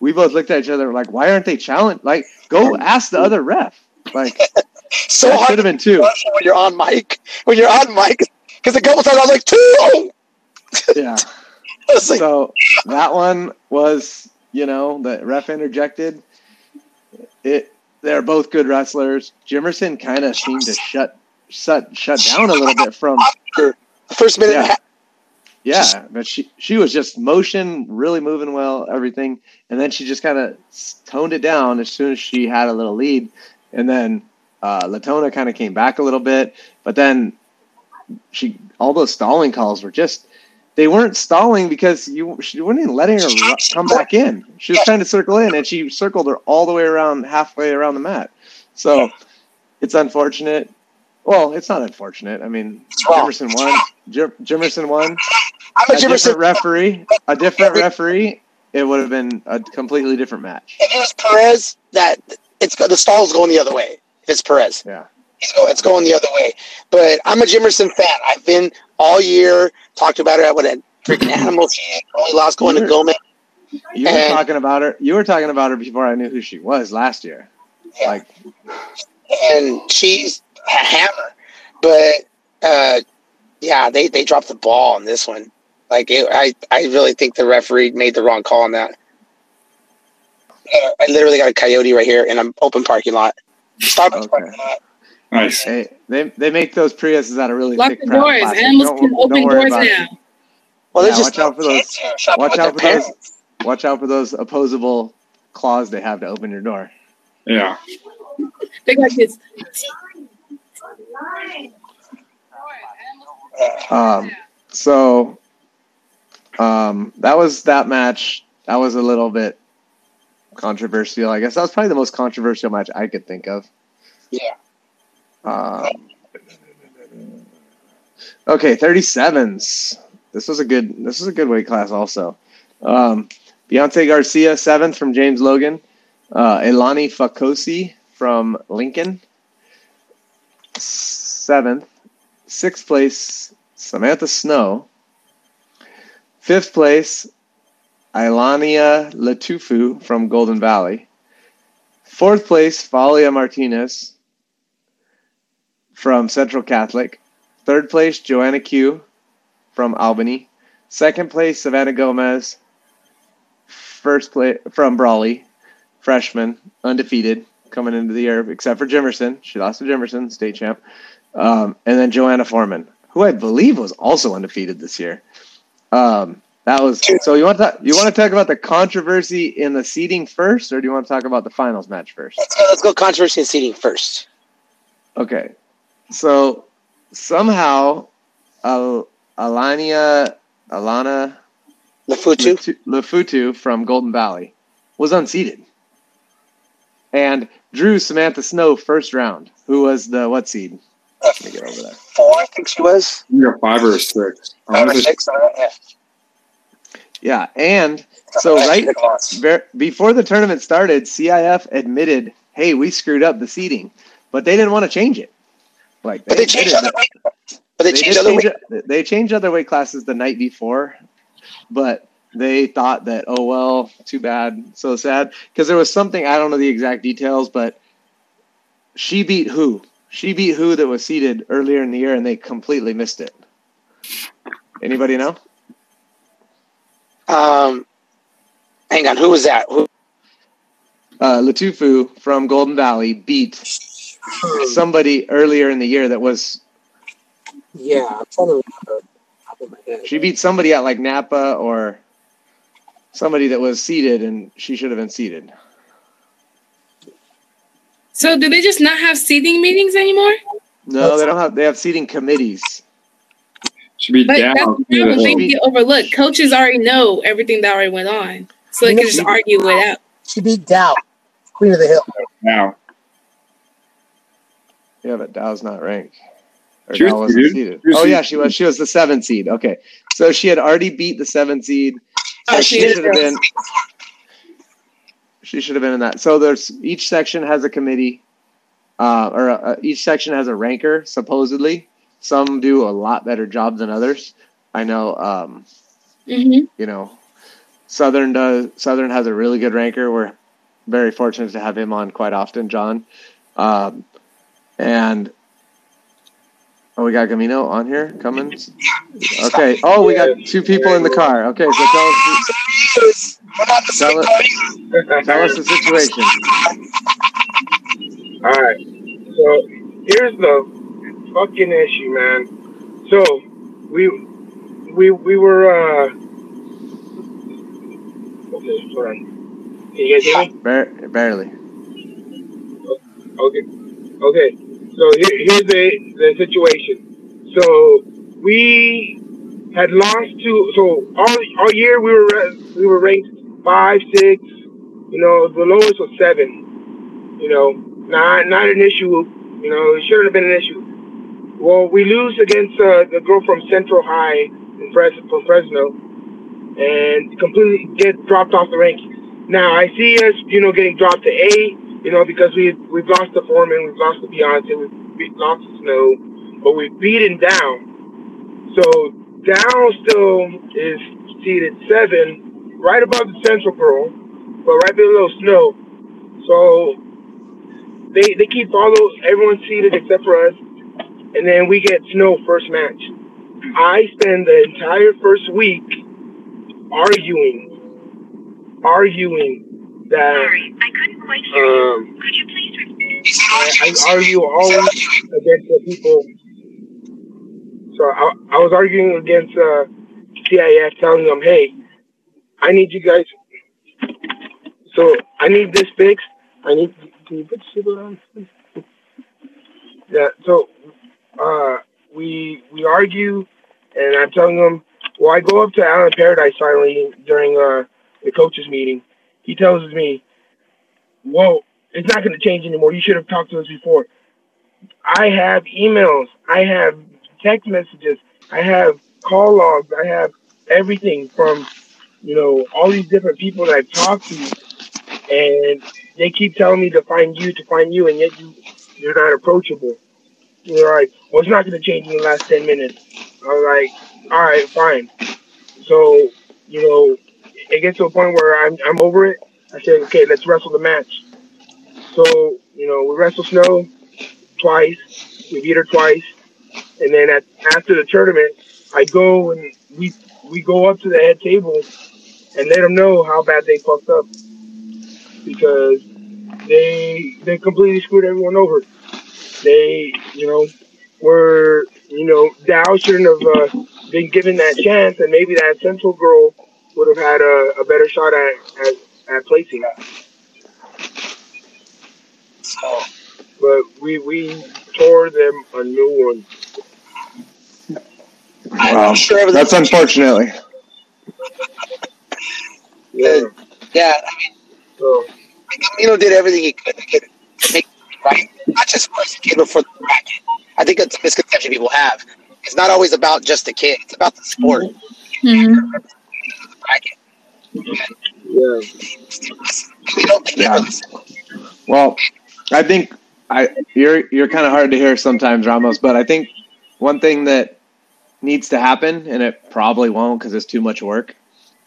We both looked at each other like, why aren't they challenged? Like, go ask the other ref. Like [LAUGHS] So that should have been two. when you're on mic. When you're on mic, because a couple times I was like two. [LAUGHS] Yeah. Was like, so that one was, you know, the ref interjected. It they're both good wrestlers. Jimerson kind of seemed to shut shut shut down a little bit from the first minute Yeah. yeah, but she she was just motion, really moving well, everything, and then she just kind of toned it down as soon as she had a little lead, and then uh, Latona kind of came back a little bit, but then she all those stalling calls were just they weren't stalling because you she wasn't even letting her ru- come back in. She was trying to circle in, and she circled her all the way around halfway around the mat. So it's unfortunate. Well, it's not unfortunate. I mean, Jimerson won. Jim, Jimerson won I'm a a different Jimerson. referee, a different referee, it would have been a completely different match. If it was Perez, that it's the stall's going the other way. If it's Perez, Yeah. It's going, it's going the other way. But I'm a Jimerson fan. I've been all year talked about her at what a freaking [CLEARS THROAT] animal she is. Only lost going to. Gomez. You were talking about her. You were talking about her before I knew who she was last year. Yeah. Like, and she's a hammer. But uh, yeah, they, they dropped the ball on this one. Like it, I I really think the referee made the wrong call on that. Uh, I literally got a coyote right here in an open parking lot. Starbucks Okay. parking lot. Nice. hey, they they make those Priuses out of really Lock thick the crap doors. plastic. Animals Don't- can open doors about it. now. Well, Yeah, just watch out for those- kids here shopping watch out their for those- Watch out for those opposable claws they have to open your door. Yeah. They got kids. Um, so um, that was that match. That was a little bit controversial. I guess that was probably the most controversial match I could think of. Yeah. Um, okay, thirty sevens. This was a good. This was a good weight class also. Um, Beyonce Garcia seventh from James Logan. Uh, Elani Fakosi from Lincoln seventh. Sixth place Samantha Snow. Fifth place Ilania Latufu from Golden Valley. Fourth place, Valia Martinez from Central Catholic. Third place, Joanna Q from Albany. Second place, Savannah Gomez. First place from Brawley, freshman, undefeated coming into the year, except for Jimerson. She lost to Jimerson, state champ. Um, and then Joanna Foreman, who I believe was also undefeated this year. Um, that was so. You want to you want to talk about the controversy in the seating first, or do you want to talk about the finals match first? Let's go, let's go controversy in seating first. Okay, so somehow, Al- Alania Alana Lafutu. Lefu- Lefutu from Golden Valley was unseated, and drew Samantha Snow first round, who was the what seed? Let me get over there. Four, I think she was. You got five or six. Five or six. yeah. Yeah, and so right a good loss. ver- before the tournament started, CIF admitted, "Hey, we screwed up the seeding," but they didn't want to change it. Like But they changed other weight. But they they changed other change weight. They changed other weight classes the night before, but they thought that oh well, too bad, so sad because there was something I don't know the exact details, but she beat who? She beat who that was seated earlier in the year, and they completely missed it. Anybody know? Um, hang on. Who was that? Who? Uh, Latufu from Golden Valley beat [LAUGHS] somebody earlier in the year that was Yeah, I'm trying to remember. Top of my head. she beat somebody at like Napa or somebody that was seated and she should have been seated. So do they just not have seating meetings anymore? No, they don't have. They have seating committees. Should be But down. that's the Yeah, problem. They Maybe- get overlooked. Coaches already know everything that already went on, so they can just argue it out. She beat Dow, Queen of the Hill. now. Yeah, but Dow's not ranked. Or Dow wasn't seated. seated. She Oh yeah, she was. She was the seventh seed. Okay, so she had already beat the seventh seed. So Oh, she she should have been. She should have been in that. So there's each section has a committee, uh, or uh, each section has a ranker. Supposedly, some do a lot better job than others. I know. Um, hmm you know, Southern does. Southern has a really good ranker. We're very fortunate to have him on quite often, John. Um, and oh, we got Gamino on here. Cummins. [LAUGHS] Okay. Oh, we got two people in the car. Okay, so tell us, tell us, tell us the situation. All right. So here's the fucking issue, man. So we we we were uh okay, hold on. Can you guys hear me? Bar- barely. Okay. Okay. So here, here's the the situation. So we had lost to so all all year we were we were ranked five six. You know the lowest was seven. You know not not an issue. You know it shouldn't have been an issue. Well, we lose against uh, the girl from Central High in Fres- from Fresno, and completely get dropped off the rankings. Now I see us, you know, getting dropped to A, you know, because we we've lost the Foreman, we've lost the Beyonce, we've beat, lost the Snow, but we've beaten Dow. So Dow still is seated seven, right above the Central girl, but right below Snow. So they they keep all those everyone seated except for us, and then we get Snow first match. I spend the entire first week arguing, arguing that Sorry, I couldn't quite hear you. um, Could you please repeat? I, I argue always against the people. So I, I was arguing against uh, CIF, telling them, "Hey, I need you guys. So I need this fixed. I need. Can you put the shit on? please? Yeah. So uh, we we argue, and I'm telling them. Well, I go up to Alan Paradise finally during uh, the coaches meeting. He tells me, "Whoa, it's not going to change anymore. You should have talked to us before." I have emails. I have text messages. I have call logs. I have everything from, you know, all these different people that I've talked to, and they keep telling me to find you, to find you, and yet you, you're not approachable. You're like, well, it's not going to change in the last ten minutes. I was like, all right, fine. So, you know, it gets to a point where I'm I'm over it. I said, okay, let's wrestle the match. So you know, we wrestled Snow twice. We beat her twice, and then at, after the tournament, I go and we we go up to the head table and let them know how bad they fucked up because they they completely screwed everyone over. They you know were you know Dow shouldn't have uh, been given that chance, and maybe that Central girl would have had a, a better shot at, at at placing. So But we we tore them a new one. I'm Wow. sure everything. That's unfortunately. Yeah. Yeah, I mean, So Camino did everything he could to get to make it right. Not just for his kid, but for the bracket. I think that's a misconception people have. It's not always about just the kid; it's about the sport. Mhm. Yeah. yeah. Well, I think I you're you're kind of hard to hear sometimes, Ramos. But I think one thing that needs to happen, and it probably won't because it's too much work,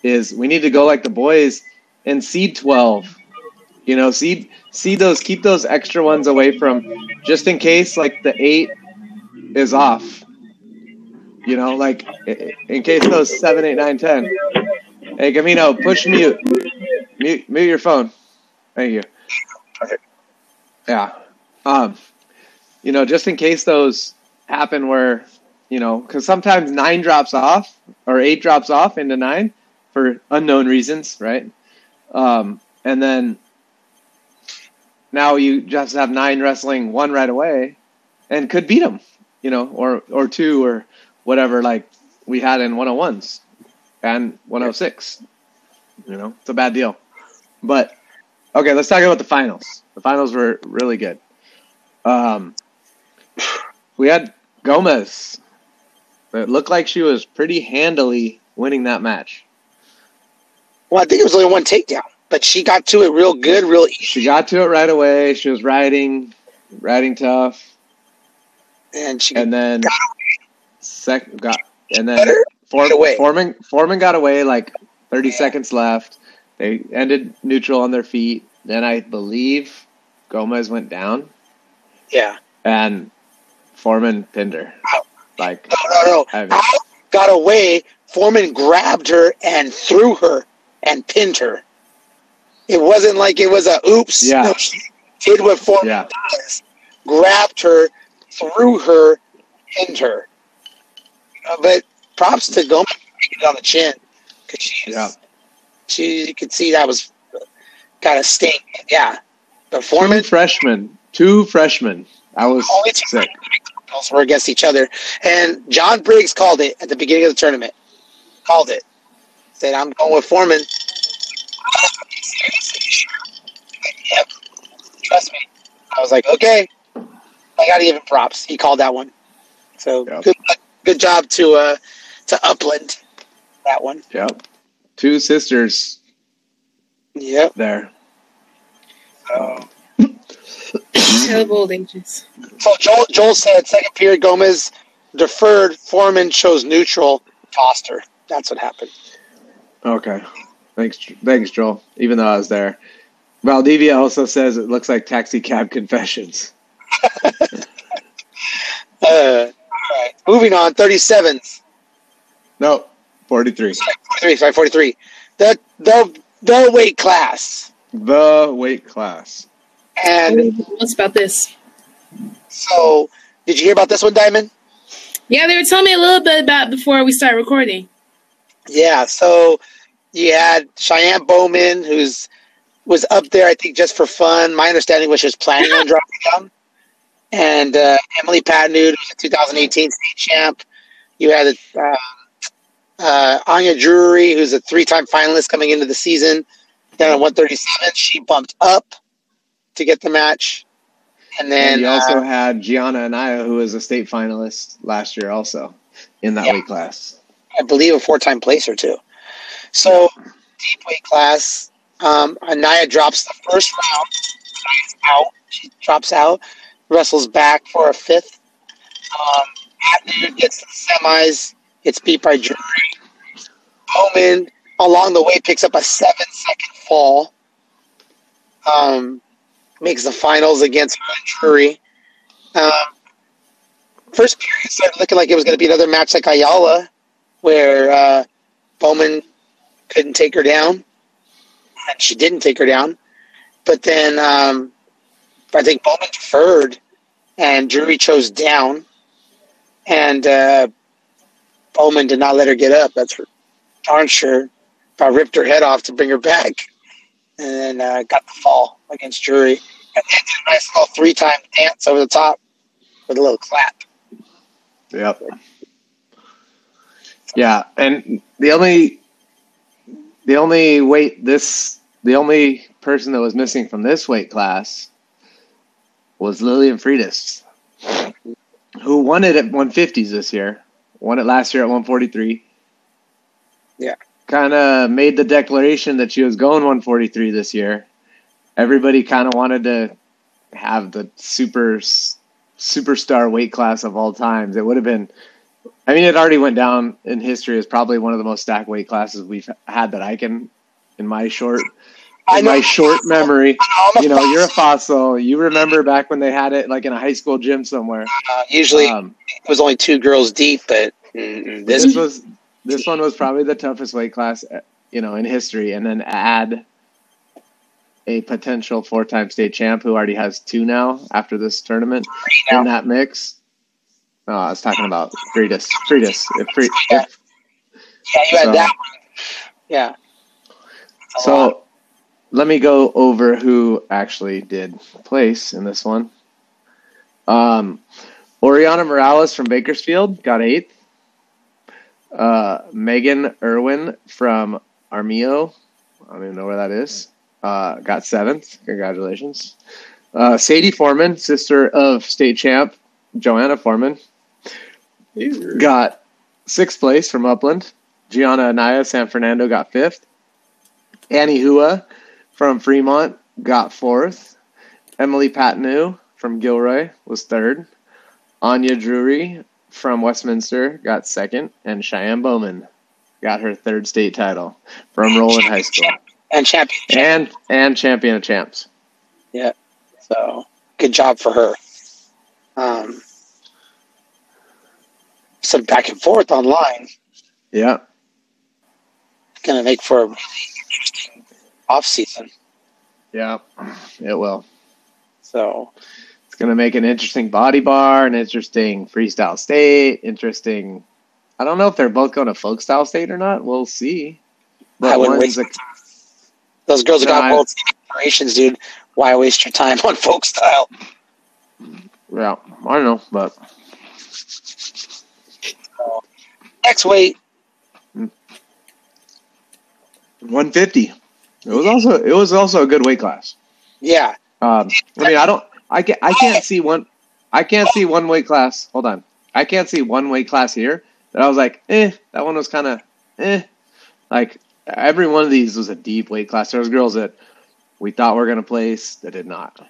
is we need to go like the boys and seed twelve. You know, seed seed those, keep those extra ones away from, just in case like the eight is off. You know, like in case those seven, eight, nine, ten. Hey, Camino, push mute. Mute, mute your phone. Thank you. Okay. Yeah. Um, you know, just in case those happen where, you know, because sometimes nine drops off or eight drops off into nine for unknown reasons, right? Um, and then now you just have nine wrestling one right away and could beat them, you know, or, or two or whatever, like we had in 101s and 106. You know, it's a bad deal. But okay, let's talk about the finals. The finals were really good. Um, we had Gomez. It looked like she was pretty handily winning that match. Well, I think it was only one takedown, but she got to it real good, real easy. She got to it right away. She was riding, riding tough, And she and then sec got and then Better For, get away. Foreman Foreman got away like 30 seconds left. They ended neutral on their feet. Then I believe Gomez went down yeah. and Foreman pinned her. Like No, no, no. I mean, got away. Foreman grabbed her and threw her and pinned her. It wasn't like it was a oops. Yeah. No, she did what Foreman Yeah. does. Grabbed her, threw her, pinned her. Uh, but props to Gomez on the chin. Cause she, Yeah. she, you could see that was kind of stink. Yeah. The two Foreman freshmen, two freshmen. I was Only two sick. were against each other. And John Briggs called it at the beginning of the tournament. Called it. Said, I'm going with Foreman. Yep. Trust me. I was like, okay. I got to give him props. He called that one. So Yep. good, good job to uh, to Upland. That one. Yep. Two sisters Yep. there. Um, [COUGHS] Terrible old ages. so Joel, Joel said second period Gomez deferred. Foreman chose neutral. Tossed her. That's what happened. Okay. Thanks, thanks, Joel. Even though I was there. Valdivia also says it looks like taxi cab confessions. [LAUGHS] Uh, all right. Moving on. 37s. No, 43. 43, sorry, 43. The, the, the weight class. The weight class. And What's about this? so, did you hear about this one, Diamond? Yeah, they were telling me a little bit about before we start recording. Yeah. So, you had Cheyenne Bowman, who's was up there, I think, just for fun. My understanding was she was planning on [LAUGHS] dropping down. And uh, Emily Patnude, who's a 2018 state champ. You had uh, uh, Anya Drury, who's a three-time finalist coming into the season. Down at 137, she bumped up to get the match. And then And you also uh, had Gianna Anaya, who was a state finalist last year, also in that Yeah. weight class. I believe a four-time placer too. So deep weight class, um, Anaya drops the first round. Anaya's out. She drops out. Wrestles back for a fifth. Um, Patnude gets the semis. Gets beat by Drury. Bowman along the way picks up a seven-second fall. Um, makes the finals against Drury. Um, first period started looking like it was going to be another match like Ayala, where uh, Bowman couldn't take her down, and she didn't take her down. But then um, I think Bowman deferred, and Drury chose down, and uh, Bowman did not let her get up. That's for darn sure. I ripped her head off to bring her back, and then uh, got the fall against Drury. And then did a nice little three time dance over the top with a little clap. Yep. Yeah, and the only the only weight this the only person that was missing from this weight class was Lillian Freitas, who won it at 150s this year. Won it last year at 143. Yeah. Kind of made the declaration that she was going 143 this year. Everybody kind of wanted to have the super superstar weight class of all times. It would have been I mean, it already went down in history as probably one of the most stacked weight classes we've had that I can, in my short, in my short memory. You know, you're a fossil. You remember back when they had it like in a high school gym somewhere. Uh, usually Um, it was only two girls deep, but mm, this this was this one was probably the toughest weight class, uh, you know, in history. And then add a potential four-time state champ who already has two now after this tournament in that mix. No, I was talking about Freitas. Freitas. If, Fri- if yeah, you had so- that. Yeah. That's. So let me go over who actually did place in this one. Um, Oriana Morales from Bakersfield got eighth. Uh, Megan Irwin from Armijo, I don't even know where that is, uh, got seventh. Congratulations. Uh, Sadie Foreman, sister of state champ Joanna Foreman, got sixth place from Upland. Gianna Anaya, San Fernando, got fifth. Annie Hua from Fremont got fourth. Emily Patnude from Gilroy was third. Anya Drury from Westminster got second. And Cheyenne Bowman got her third state title from Rowland High School. and champion. And and champion of champs. Yeah. So good job for her. Um, some back and forth online. Yeah. To make for a off season. Yeah. It will. So It's gonna make an interesting body bar, an interesting freestyle state, interesting I don't know if they're both going to folk style state or not. We'll see. But I wouldn't waste a- those girls have No, got both inspirations, dude. Why waste your time on folk style? Yeah, I don't know, but Next weight, 150. It was also it was also a good weight class. yeah. Um, I mean, I don't, I can't, I can't see one, I can't see one weight class. Hold on, I can't see one weight class here that I was like, eh, that one was kind of, eh, like every one of these was a deep weight class. There was girls that we thought we were gonna place that did not.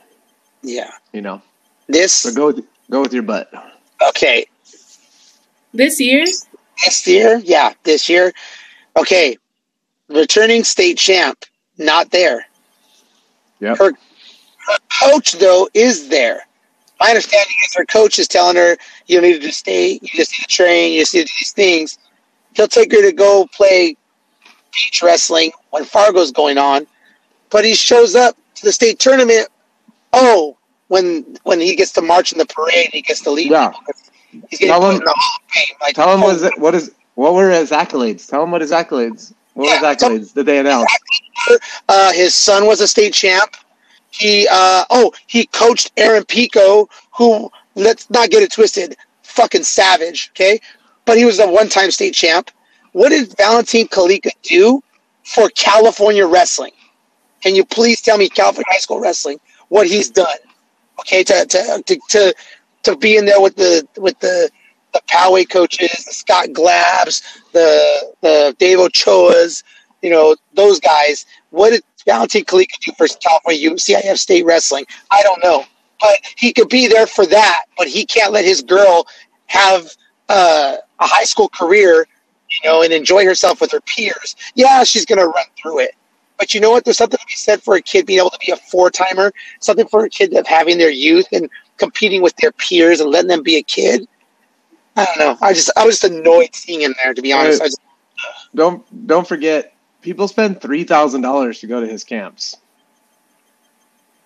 Yeah. You know, This so go with, go with your butt. okay. This year, This year, yeah, this year. Okay. Returning state champ, not there. Yep. Her, her coach though is there. My understanding is her coach is telling her you need to stay, you just need to train, you just need to do these things. He'll take her to go play beach wrestling when Fargo's going on, but he shows up to the state tournament. Oh, when when he gets to march in the parade, he gets to lead. Yeah. He's getting Tell him- in the Hall of Fame. Like, Tell him oh, what is what is what were his accolades? Tell him what his accolades. What Yeah, was accolades did they announce? Uh, his son was a state champ. He uh, oh he coached Aaron Pico, who let's not get it twisted, fucking savage. Okay, but he was a one-time state champ. What did Valentin Kalika do for California wrestling? Can you please tell me California high school wrestling what he's done? Okay, to to to to, to be in there with the with the the Poway coaches, the Scott Glabs, the the Dave Ochoas, you know those guys. What did Valentin Kalika do for California CIF State Wrestling? I don't know, but he could be there for that. But he can't let his girl have uh, a high school career, you know, and enjoy herself with her peers. Yeah, she's gonna run through it, But you know what? There's something to be said for a kid being able to be a four timer, something for a kid of having their youth and competing with their peers and letting them be a kid. I don't know. I just I was just annoyed seeing him there. To be honest, just, Don't don't forget, people spend three thousand dollars to go to his camps.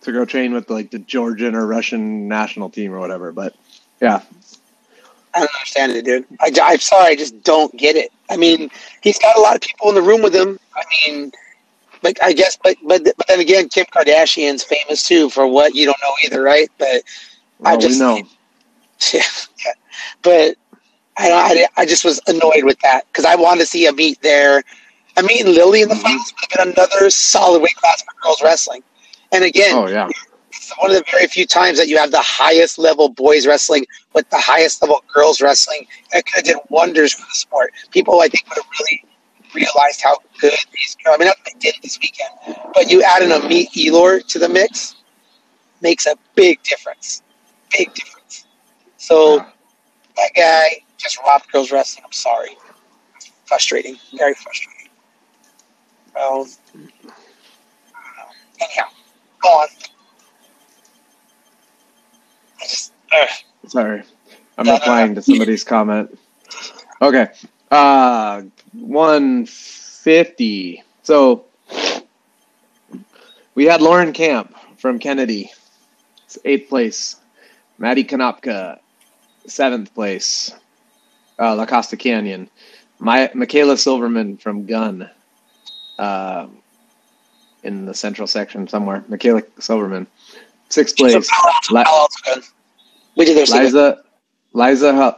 To go train with like the Georgian or Russian national team or whatever. But yeah. I don't understand it, dude. I, I'm sorry, I just don't get it. I mean, he's got a lot of people in the room with him. I mean, like I guess, but but but then again, Kim Kardashian's famous too for what you don't know either, right? But I Well, just we know. [LAUGHS] Yeah, yeah. But I, I, I just was annoyed with that because I wanted to see Amit there. Meet in Lily in the finals would have been another solid weight class for girls wrestling. And again, Oh yeah. it's one of the very few times that you have the highest level boys wrestling with the highest level girls wrestling. That could have did wonders for the sport. People, I think, would have really realized how good these girls. I mean, not that they did this weekend, but you add in Amit Elor to the mix makes a big difference. Big difference. So that guy just robbed girls wrestling. I'm sorry. Frustrating. Very frustrating. Well, anyhow, go on. I just, ugh. Sorry. I'm no. replying to [LAUGHS] somebody's comment. Okay. Uh 150. So we had Lauren Camp from Kennedy. It's eighth place. Maddie Konopka, seventh place. Uh, La Costa Canyon. My Michaela Silverman from Gunn. Uh, in the central section somewhere. Michaela Silverman. Sixth place. La- Palo Alto Gunn. We did second. Liza Liza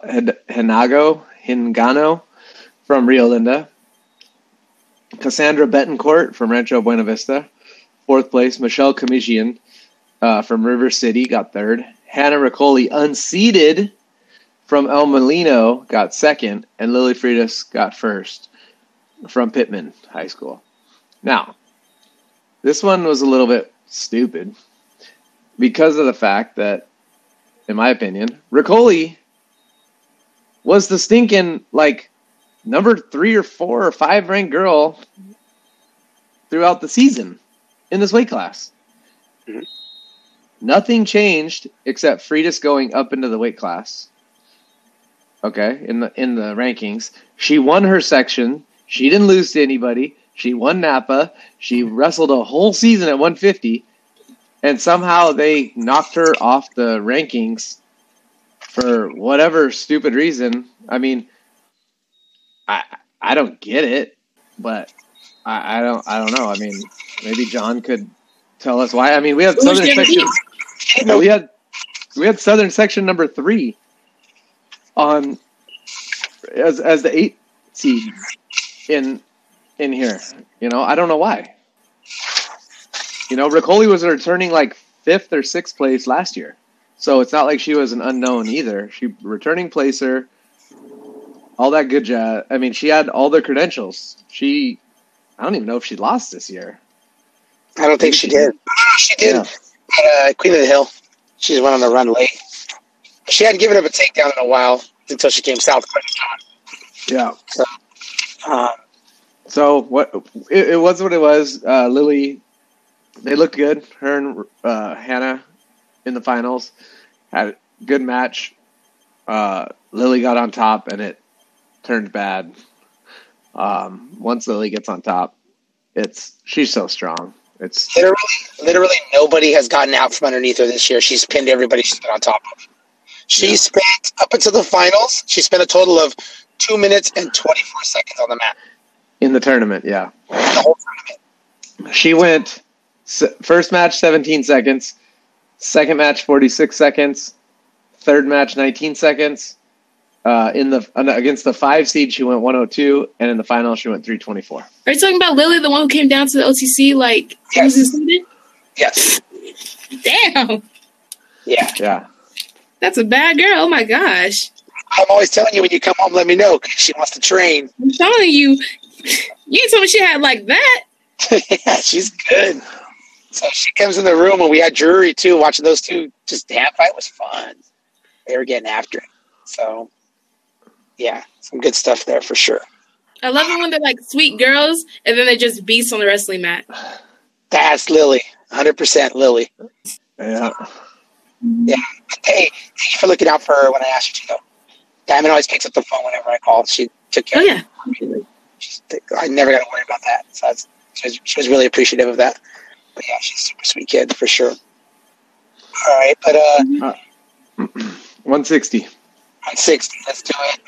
Hinago Hingano from Rio Linda. Cassandra Betancourt from Rancho Buena Vista, fourth place. Michelle Comisian uh, from River City got third. Hannah Riccoli, unseeded from El Molino, got second, and Lily Freitas got first from Pitman High School. Now, this one was a little bit stupid because of the fact that in my opinion. Riccoli was the stinking like number three or four or five ranked girl throughout the season in this weight class. Mhm. Nothing changed except Freitas going up into the weight class. Okay, in the in the rankings, she won her section. She didn't lose to anybody. She won Napa. She wrestled a whole season at 150 and somehow they knocked her off the rankings for whatever stupid reason. I mean, I I don't get it, but I, I don't I don't know. I mean, maybe John could tell us why. I mean, we had Who's Southern section. beat? we had we had Southern section number three on as as the eight seed in in here. You know, I don't know why. You know, Riccoli was returning like fifth or sixth place last year. So it's not like she was an unknown either. She returning placer, all that good jazz. I mean, she had all the credentials. She, I don't even know if she lost this year. I don't think she did. She did. Yeah. Uh, Queen of the Hill. She just went on the run late. She hadn't given up a takedown in a while until she came south. Yeah. Um, So what it, it was what it was. Uh, Lily, they looked good. Her and uh, Hannah in the finals had a good match. Uh, Lily got on top, and it turned bad. Um, once Lily gets on top, it's she's so strong. It's literally, literally nobody has gotten out from underneath her this year. She's pinned everybody she's been on top of. She Yeah. spent up until the finals. She spent a total of two minutes and twenty four seconds on the mat. In the tournament. Yeah, The whole tournament. she went first match 17 seconds, second match 46 seconds, third match 19 seconds. Uh, in the uh, against the five seed, she went 102, and in the final, she went 324. Are you talking about Lily, the one who came down to the OTC like Yes. was included? Yes. Damn, Yeah. Yeah, that's a bad girl. Oh my gosh. I'm always telling you when you come home, let me know 'cause she wants to train. I'm telling you, you ain't told me she had like that. [LAUGHS] yeah, she's good. So she comes in the room and we had jury too. Watching those two just damn fight was fun. They were getting after it. So yeah, some good stuff there for sure. I love it when they're like sweet girls and then they're just beasts on the wrestling mat. That's Lily. 100% Lily. Yeah. Hey, thank you for looking out for her when I asked you to. Though. Diamond always picks up the phone whenever I call. She took care Oh of yeah. Me. She's, I never got to worry about that. So that's, she, was, she was really appreciative of that. But yeah, she's a super sweet kid for sure. All right, but uh, 160. on 60, let's do it.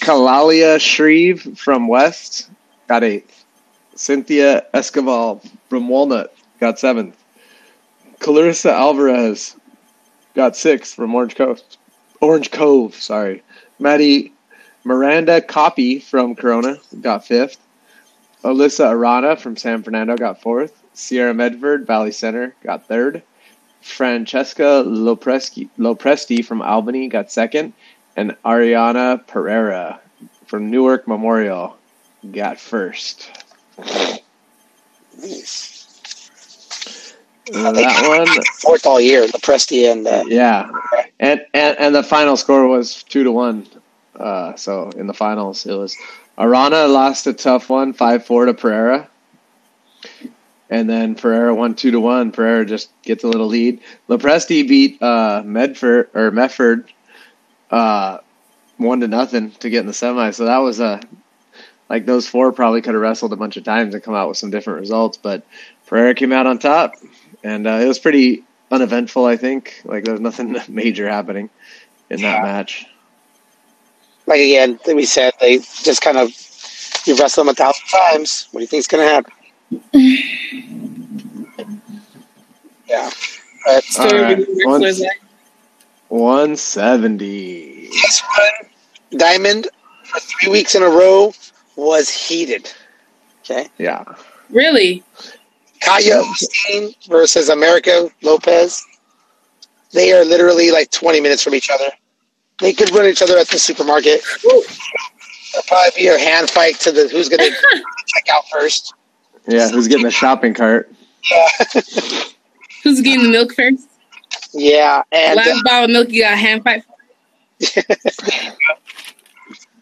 Kalalia Shreve from West got eighth. Cynthia Escobar from Walnut got seventh. Clarissa Alvarez got sixth from Orange Cove. Orange Cove, sorry. Maddie Miranda Copy from Corona got fifth. Alyssa Arana from San Fernando got fourth. Sierra Medford, Valley Center, got third. Francesca Lopresti, Lopresti from Albany got second. And Ariana Pereira from Newark Memorial got first. Nice. Uh, that one, Fourth all year, Lopresti and uh, yeah, and, and and the final score was two to one. Uh, so in the finals, it was Arana lost a tough one, five four to Pereira, and then Pereira won two to one. Pereira just gets a little lead. Lopresti beat uh, Medford or Medford uh, one to nothing to get in the semi. So that was a like those four probably could have wrestled a bunch of times and come out with some different results, but Pereira came out on top, and uh, it was pretty uneventful. I think like there was nothing [LAUGHS] major happening in that match. Like again, like we said, they just kind of you wrestle them a thousand times. What do you think's going to happen? [SIGHS] yeah, but All Story right. of the Once- wrestlers, like, One seventy. this one, Diamond, for three weeks in a row, was heated. Okay, Yeah, Really? Kaya Osteen versus America Lopez. They are literally like twenty minutes from each other. They could run each other at the supermarket. It'll probably be a hand fight to the who's going [LAUGHS] to check out first. yeah. Who's getting the shopping cart? Yeah, Who's getting the milk first? yeah, and uh, Last bottle of milk, you got a hand fight. [LAUGHS]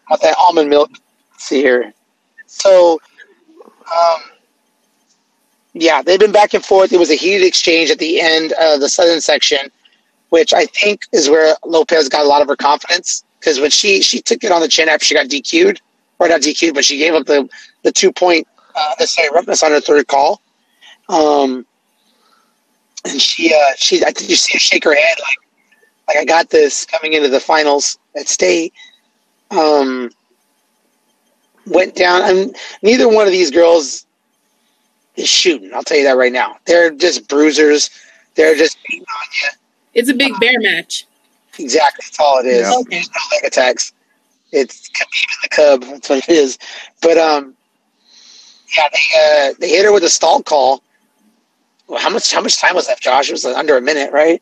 Got that almond milk. Let's see here. So, um, yeah, they've been back and forth. It was a heated exchange at the end of the southern section, which I think is where Lopez got a lot of her confidence because when she she took it on the chin after she got DQ'd, or not DQ'd, but she gave up the the two point uh, necessary roughness on her third call. Um, and she uh, she I think you see her shake her head like like I got this coming into the finals at state um, went down. And neither one of these girls is shooting. I'll tell you that right now. They're just bruisers. They're just beating on you. It's a big bear match. Exactly. That's all it is. Yeah. Okay. There's no leg attacks. It's Khabib and the Cub. [LAUGHS] That's what it is. But um, yeah, they uh, they hit her with a stall call. Well, how much how much time was left, Josh? It was like under a minute, right?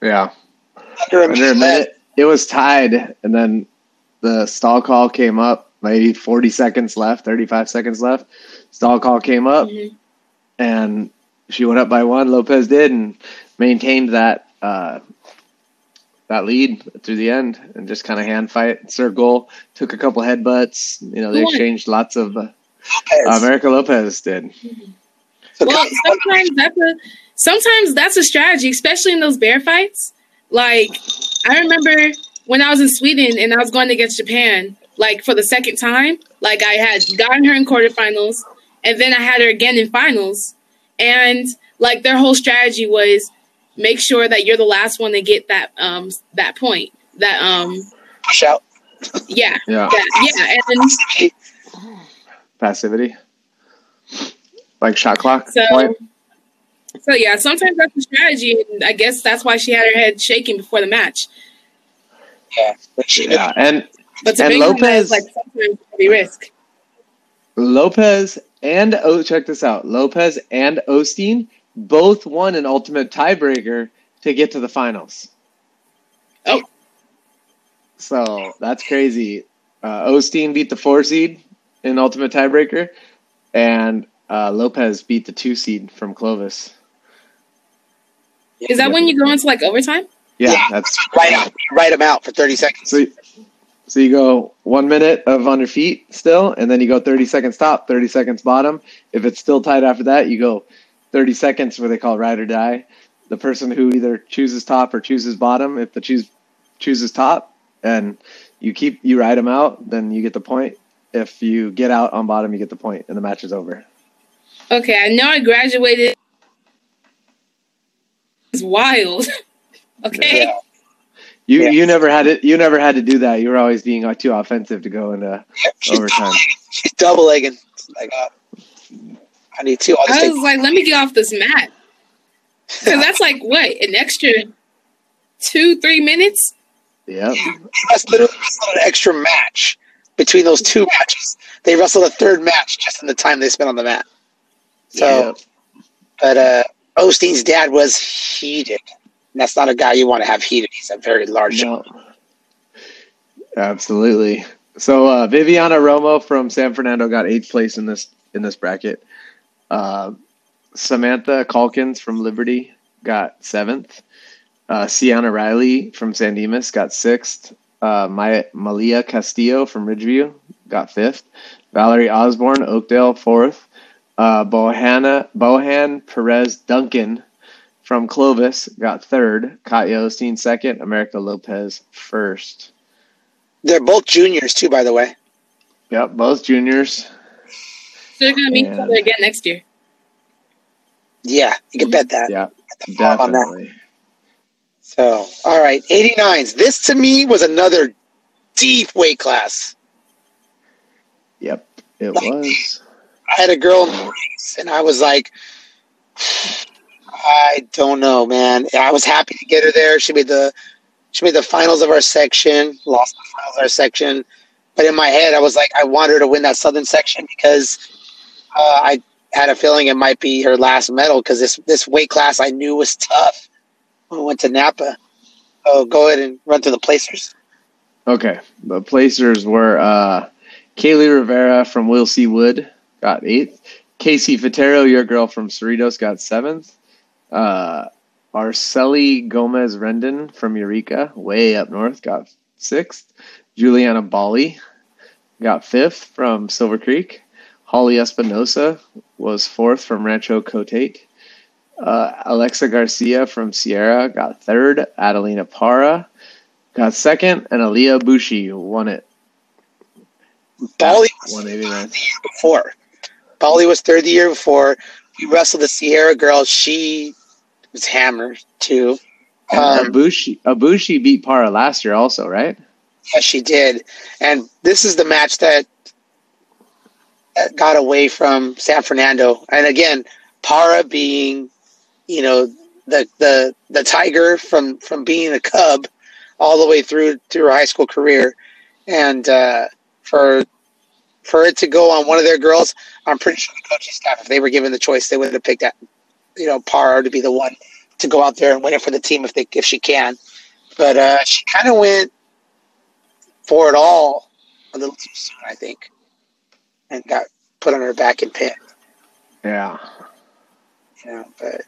Yeah, Under a under minute. left. minute. It was tied, and then the stall call came up. Maybe forty seconds left, thirty-five seconds left. Stall call came up, Mhm. and she went up by one. Lopez did and maintained that uh, that lead through the end, and just kind of hand fight circle. Took a couple headbutts. You know, they Who exchanged lots of. Uh, Lopez. America Lopez did. So Well, sometimes that's a sometimes that's a strategy, especially in those bear fights. Like I remember when I was in Sweden and I was going against Japan, like for the second time. Like I had gotten her in quarterfinals, and then I had her again in finals, and like their whole strategy was make sure that you're the last one to get that um that point that um push out. yeah Yeah, that, yeah and passivity, like shot clock. So, point. so yeah, sometimes that's the strategy, and I guess that's why she had her head shaking before the match. Yeah, but Yeah, and But to And bring Lopez- like sometimes heavy risk. Lopez and oh, check this out. Lopez and Osteen both won an ultimate tiebreaker to get to the finals. Oh. So that's crazy. Uh, Osteen beat the four seed in ultimate tiebreaker, and uh, Lopez beat the two seed from Clovis. Is that when you go into like overtime? Yeah, Yeah. that's write out, write them out for thirty seconds. so. So you go one minute of on your feet still, and then you go 30 seconds top, 30 seconds bottom. If it's still tied after that, you go 30 seconds, where they call ride or die. The person who either chooses top or chooses bottom, if the choose chooses top, and you keep you ride them out, then you get the point. If you get out on bottom, you get the point, and the match is over. Okay, I know I graduated. It's wild. [LAUGHS] okay. Yeah. You Yeah. you never had it. You never had to do that. You were always being uh, too offensive to go into She's [LAUGHS] overtime. She's double legging. Like, uh, I need two. I'll just I take was like, let me get off this mat. Because that's like, what, an extra two, three minutes? Yep. That's literally wrestled an extra match between those two matches. They wrestled a third match just in the time they spent on the mat. So, Yep. but uh, Osteen's dad was heated. And that's not a guy you want to have heated. He's a very large. No. Absolutely. So uh, Viviana Romo from San Fernando got eighth place in this in this bracket. Uh, Samantha Calkins from Liberty got seventh. Uh, Sienna Riley from San Dimas got sixth. Uh, My- Malia Castillo from Ridgeview got fifth. Valerie Osborne, Oakdale, fourth. Uh, Bohanna, Bohan Perez Duncan from Clovis got third. Katya Osteen second. America Lopez first. They're both juniors too, by the way. Yep, both juniors. So they're going to meet each other again next year. Yeah, you can bet that. Yeah, farm on that. definitely. So, all right, 89s. This to me was another deep weight class. Yep, it was. I had a girl in the race, and I was like, [SIGHS] I don't know, man. I was happy to get her there. She made the she made the finals of our section, lost the finals of our section. But in my head, I was like, I want her to win that southern section because uh, I had a feeling it might be her last medal because this this weight class I knew was tough. when we went to Napa. Oh, go ahead and run through the placers. Okay, the placers were uh, Kaylee Rivera from Will C. Wood got eighth. Casey Fitero, your girl from Cerritos, got seventh. Uh, Arceli Gomez Rendon from Eureka, way up north, got sixth. Juliana Bali got fifth from Silver Creek. Holly Espinosa was fourth from Rancho Cotate. Uh, Alexa Garcia from Sierra got third. Adelina Para got second, and Aaliyah Bushi won it. Bali was 189. the year before. Bali was third the year before. We wrestled the Sierra girl. She was hammered too. Um, Abushi, Abushi beat Para last year, also, right? Yes, she did. And this is the match that got away from San Fernando. And again, Para being, you know, the the the tiger from from being a cub all the way through through her high school career, and uh, for for it to go on one of their girls, I'm pretty sure the coaching staff, if they were given the choice, they would have picked that, you know, Para to be the one to go out there and win it for the team if they if she can. But uh, she kind of went for it all a little too soon, I think, and got put on her back and pinned. Yeah. You know, but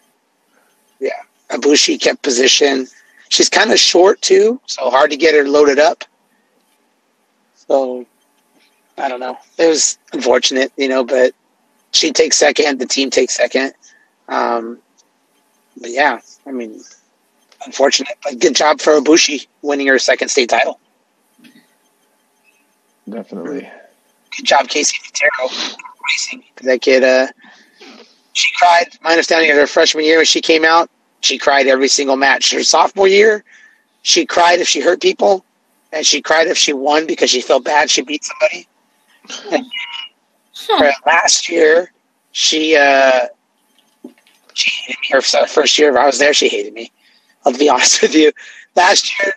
yeah, Abushi kept position. She's kind of short too, so hard to get her loaded up. So I don't know. It was unfortunate, you know, but she takes second. The team takes second. Um, but yeah, I mean, unfortunate, but good job for Abushi winning her second state title. Definitely. Good job, Casey Fitero, racing. That kid, uh, she cried. My understanding of her freshman year when she came out, she cried every single match. Her sophomore year, she cried if she hurt people, and she cried if she won because she felt bad she beat somebody. Huh. Her last year, she uh, she hated me. Her first year I was there, she hated me. I'll be honest with you. Last year,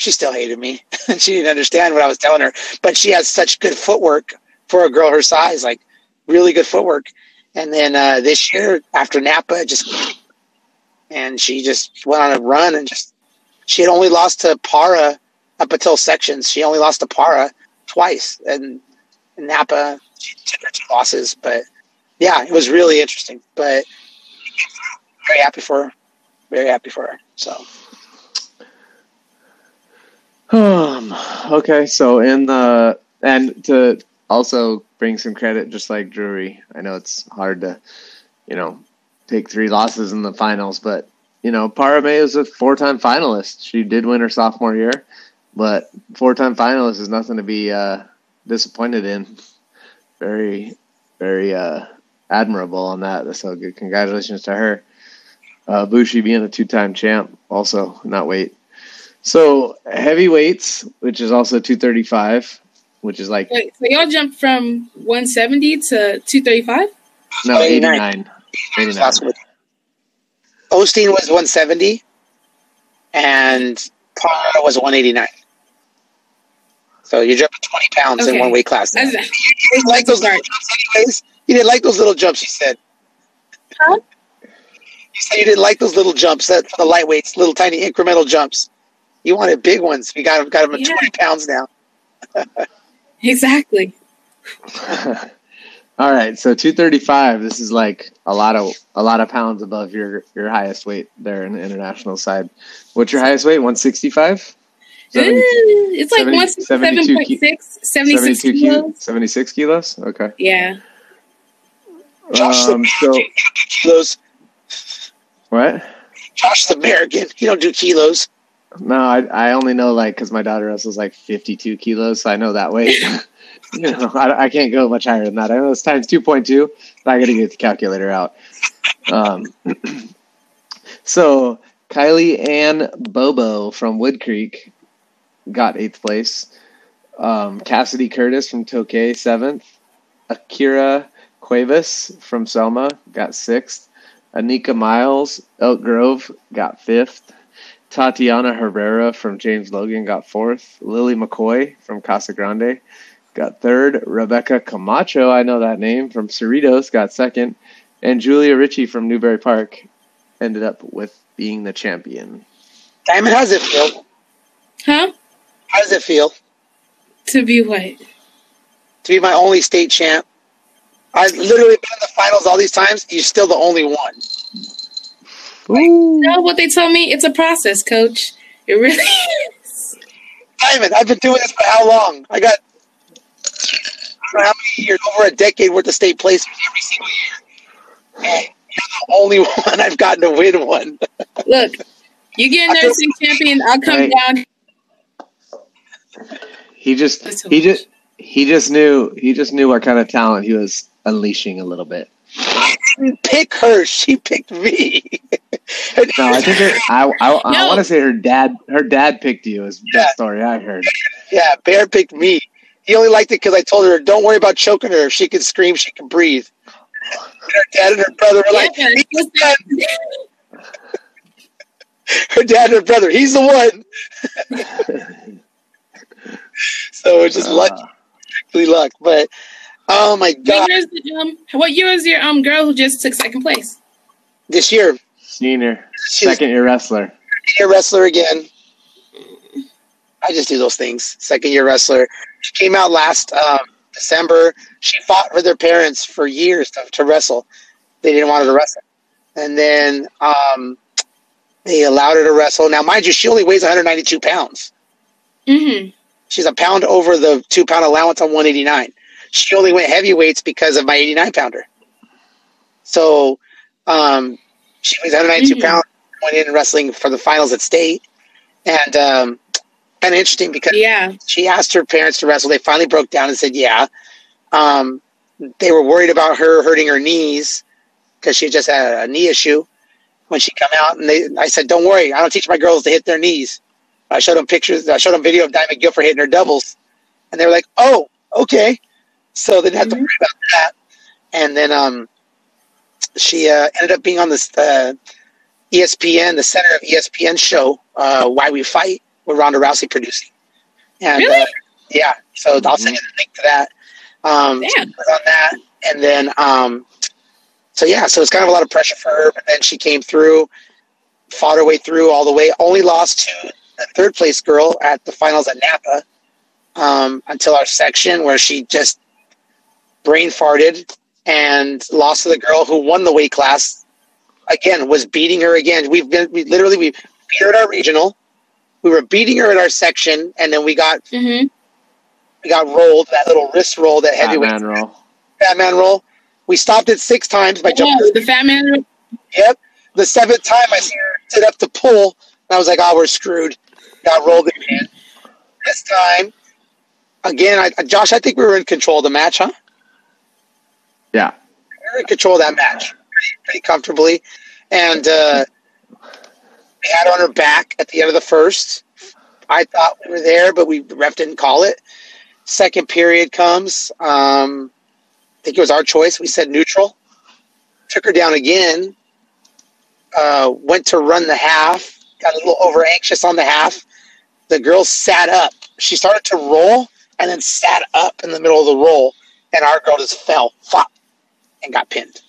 she still hated me. And [LAUGHS] she didn't understand what I was telling her. But she has such good footwork for a girl her size, like really good footwork. And then uh, this year, after Napa, just and she just went on a run and just she had only lost to Para up until sections. She only lost to Para twice, and Napa she took her two losses. But yeah, it was really interesting. But very happy for her. Very happy for her. So Um, okay, so in the and to also bring some credit, just like Drury, I know it's hard to, you know, take three losses in the finals, but you know, Parame is a four-time finalist. She did win her sophomore year, but four-time finalist is nothing to be uh, disappointed in. Very, very uh, admirable on that. So good, congratulations to her. Uh, Bushi being a two-time champ, also not wait. So heavyweights, which is also 235, which is like Wait, so y'all jumped from 170 to 235? no 89. 89. 89. Last week. Osteen was 170, and Parr was 189. So you jumped 20 pounds in one weight class. That's- You didn't like those little jumps, anyways. You didn't like those little jumps. You said. Huh? You said you didn't like those little jumps that for the lightweights, little tiny incremental jumps. You wanted big ones. We got them, got them at Yeah. 20 pounds now. [LAUGHS] Exactly. [LAUGHS] All right, so 235. This is like a lot of a lot of pounds above your your highest weight there in the international side. What's your highest weight? 165. Eh, it's like 70 72 167.6, 76 kilos. ki- 76 kilos. Okay. Yeah. Josh Um, so the kilos. what? Josh the American. He don't do kilos. No, I I only know like because my daughter wrestles like 52 kilos, so I know that weight. [LAUGHS] you know, I, I can't go much higher than that. I know it's times 2.2, but I got to get the calculator out. Um, [CLEARS THROAT] so Kylie Ann Bobo from Woodcreek got eighth place. Um, Cassidy Curtis from Tokay seventh. Akira Cuevas from Selma got sixth. Anika Miles, Elk Grove, got fifth. Tatiana Herrera from James Logan got fourth. Lily McCoy from Casa Grande got third. Rebecca Camacho, I know that name, from Cerritos got second. And Julia Ritchie from Newbury Park ended up with being the champion. Diamond, how does it feel? Huh? How does it feel To be what? to be my only state champ? I've literally been in the finals all these times. You're still the only one. Ooh. No, what they told me, it's a process, coach. It really [LAUGHS] is. Diamond, I've been doing this for how long? I got I how many years, over a decade worth of state placements every single year. And you're the only [LAUGHS] one I've gotten to win one. Look, you get a nursing champion, I'll come Right. down. He just he much. just he just knew he just knew what kind of talent he was unleashing a little bit. I didn't pick her. She picked me. [LAUGHS] No, I think her, I I, I No. want to say her dad her dad picked you is the story I heard. yeah, Bear picked me. He only liked it because I told her, don't worry about choking her. If she can scream, she can breathe. And her dad and her brother were like, Yeah, he's the one. her dad and her brother, he's the one. [LAUGHS] So it's just luck, Uh, strictly luck. But oh my What god, year, is the, um, what year is your um girl who just took second place? this year senior, she's second year wrestler. year wrestler again. I just do those things. Second year wrestler. She came out last um, December. She fought with her parents for years to, to wrestle. They didn't want her to wrestle, and then um, they allowed her to wrestle. Now, mind you, she only weighs 192 pounds. Mm-hmm. She's a pound over the two pound allowance on 189. She only went heavyweights because of my 89 pounder. So um, she weighs 192 Mhm. pounds. Went in wrestling for the finals at state, and um, kind of interesting because Yeah. she asked her parents to wrestle. They finally broke down and said, "Yeah." Um, they were worried about her hurting her knees because she just had a knee issue when she come out. And they, I said, "Don't worry, I don't teach my girls to hit their knees." I showed them pictures. I showed them video of Diamond Guilford hitting her doubles, and they were like, "Oh, okay." So they didn't have to Mhm. worry about that. And then um, she uh, ended up being on this uh, ESPN, the center of ESPN show, uh, "Why We Fight," with Ronda Rousey producing. And Really? uh, yeah, so I'll send you the link to that. Um, she on that, and then um, so yeah, so it's kind of a lot of pressure for her. But then she came through, fought her way through all the way. Only lost to the third place girl at the finals at Napa um, until our section where she just brain farted and lost to the girl who won the weight class. Again, was beating her again. We've been we literally we beat her at our regional. we were beating her in our section, and then we got hmm we got rolled that little wrist roll that heavyweight Batman roll. Batman roll. We stopped it six times by jumping. Yeah, the fat man. Yep. The seventh time I see her sit up to pull, and I was like, "Oh, we're screwed." Got rolled again. This time, again, I, Josh, I think we were in control of the match, huh? Yeah. We were in control of that match pretty, pretty comfortably, and uh, we had on her back at the end of the first. I thought we were there, but we the ref didn't call it. Second period comes. Um, I think it was our choice. We said neutral. Took her down again. Uh, went to run the half. Got a little over anxious on the half. The girl sat up. She started to roll and then sat up in the middle of the roll, and our girl just fell, flop, and got pinned.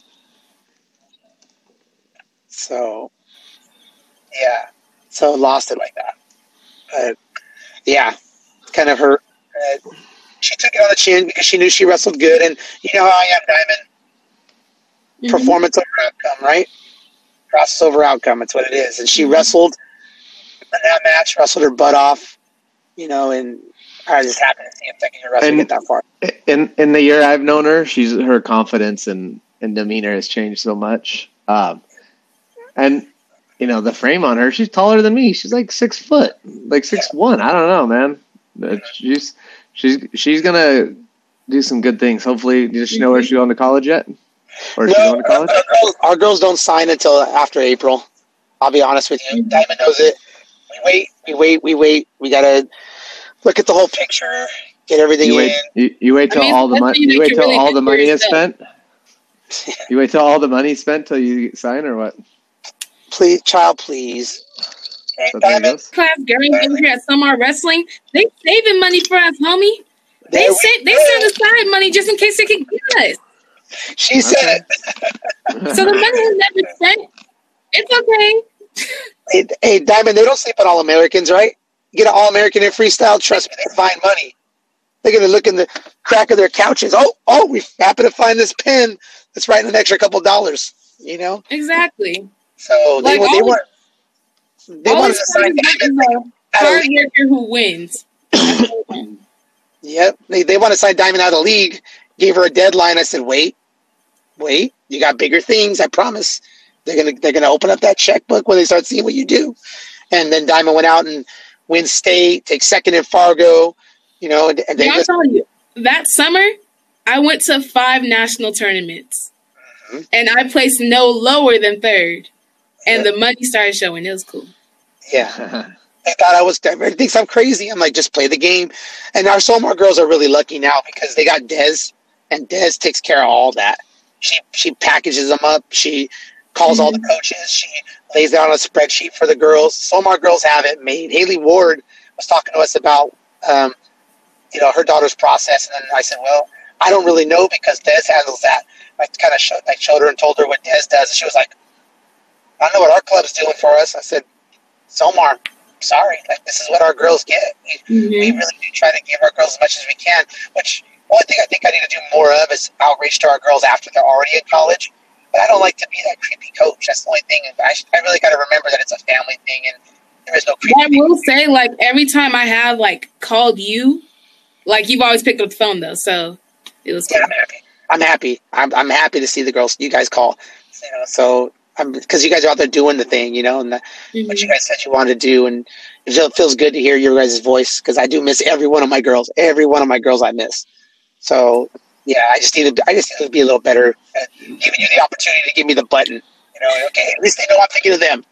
So, yeah, so lost it like that. But yeah, kind of hurt. Uh, she took it on the chin because she knew she wrestled good, and you know how I am, Diamond. Mhm. Performance over outcome, right? Process over outcome. It's what it is. And she Mm-hmm. wrestled in that match, wrestled her butt off, you know, and I just happened to see him taking her wrestling And- get that far. in in the year I've known her, she's her confidence and, and demeanor has changed so much. Um, and you know the frame on her, she's taller than me. She's like six foot, like six one. I don't know, man. Uh, She's she's she's gonna do some good things. Hopefully, does she know where she's going to college yet? Or is she No, going to college? our, girls, our girls don't sign until after April. I'll be honest with you. Diamond knows it. We wait, we wait, we wait. We gotta look at the whole picture, get everything You wait. in. You, you wait I till mean, all the money. when you You wait till really all the for money is spent. You wait till all the money's spent till you sign, or what? Please, child, please. Hey, So there Diamond. Class girls over here at Summer Wrestling, they saving money for us, homie. They there we sa- they go. set aside money just in case they can get us. She said it. [LAUGHS] [LAUGHS] So the money is never spent. It's okay. Hey, hey, Diamond, they don't sleep on All Americans, right? Get an All American in freestyle, trust me, they find money. They're gonna look in the crack of their couches. Oh, oh, we happen to find this pen that's writing an extra couple dollars. You know, Exactly. so they, Like, want they want they want to sign Diamond. out of hard the league. worker who wins. [COUGHS] Yep, they they want to sign Diamond out of the league. Gave her a deadline. I said, wait, wait, you got bigger things. I promise. They're gonna they're gonna open up that checkbook when they start seeing what you do. And then Diamond went out and wins state, take second in Fargo. You know, and, and they Yeah, I'm just telling you, that summer I went to five national tournaments, Mhm. and I placed no lower than third. And the money started showing. It was cool. yeah. [LAUGHS] They thought I was. Everybody thinks I'm crazy. I'm like, just play the game. And our Somar girls are really lucky now because they got Dez, and Dez takes care of all that. She she packages them up. She calls all the coaches. She lays down a spreadsheet for the girls. Somar girls have it made. Haley Ward was talking to us about, um, you know, her daughter's process, and then I said, well, I don't really know because Des handles that. I kind of showed, I showed her and told her what Des does, and she was like, I don't know what our club's doing for us. I said, Somar, sorry, like this is what our girls get. We, we Mhm. really do try to give our girls as much as we can. Which one thing I think I need to do more of is outreach to our girls after they're already in college. But I don't like to be that creepy coach. That's the only thing. I, I really got to remember that it's a family thing, and there is no creepy. I will say, like every time I have like called you, like you've always picked up the phone though, so it was Yeah, cool. I'm happy. I'm happy. I'm, I'm happy to see the girls you guys call. You know, so I'm because you guys are out there doing the thing, you know, and the, what Mhm. you guys said you wanted to do, and it feel- feels good to hear your guys' voice because I do miss every one of my girls. Every one of my girls I miss. So yeah, I just need to. I just need to be a little better at giving you the opportunity to give me the button. You know, okay, at least they know I'm thinking of them.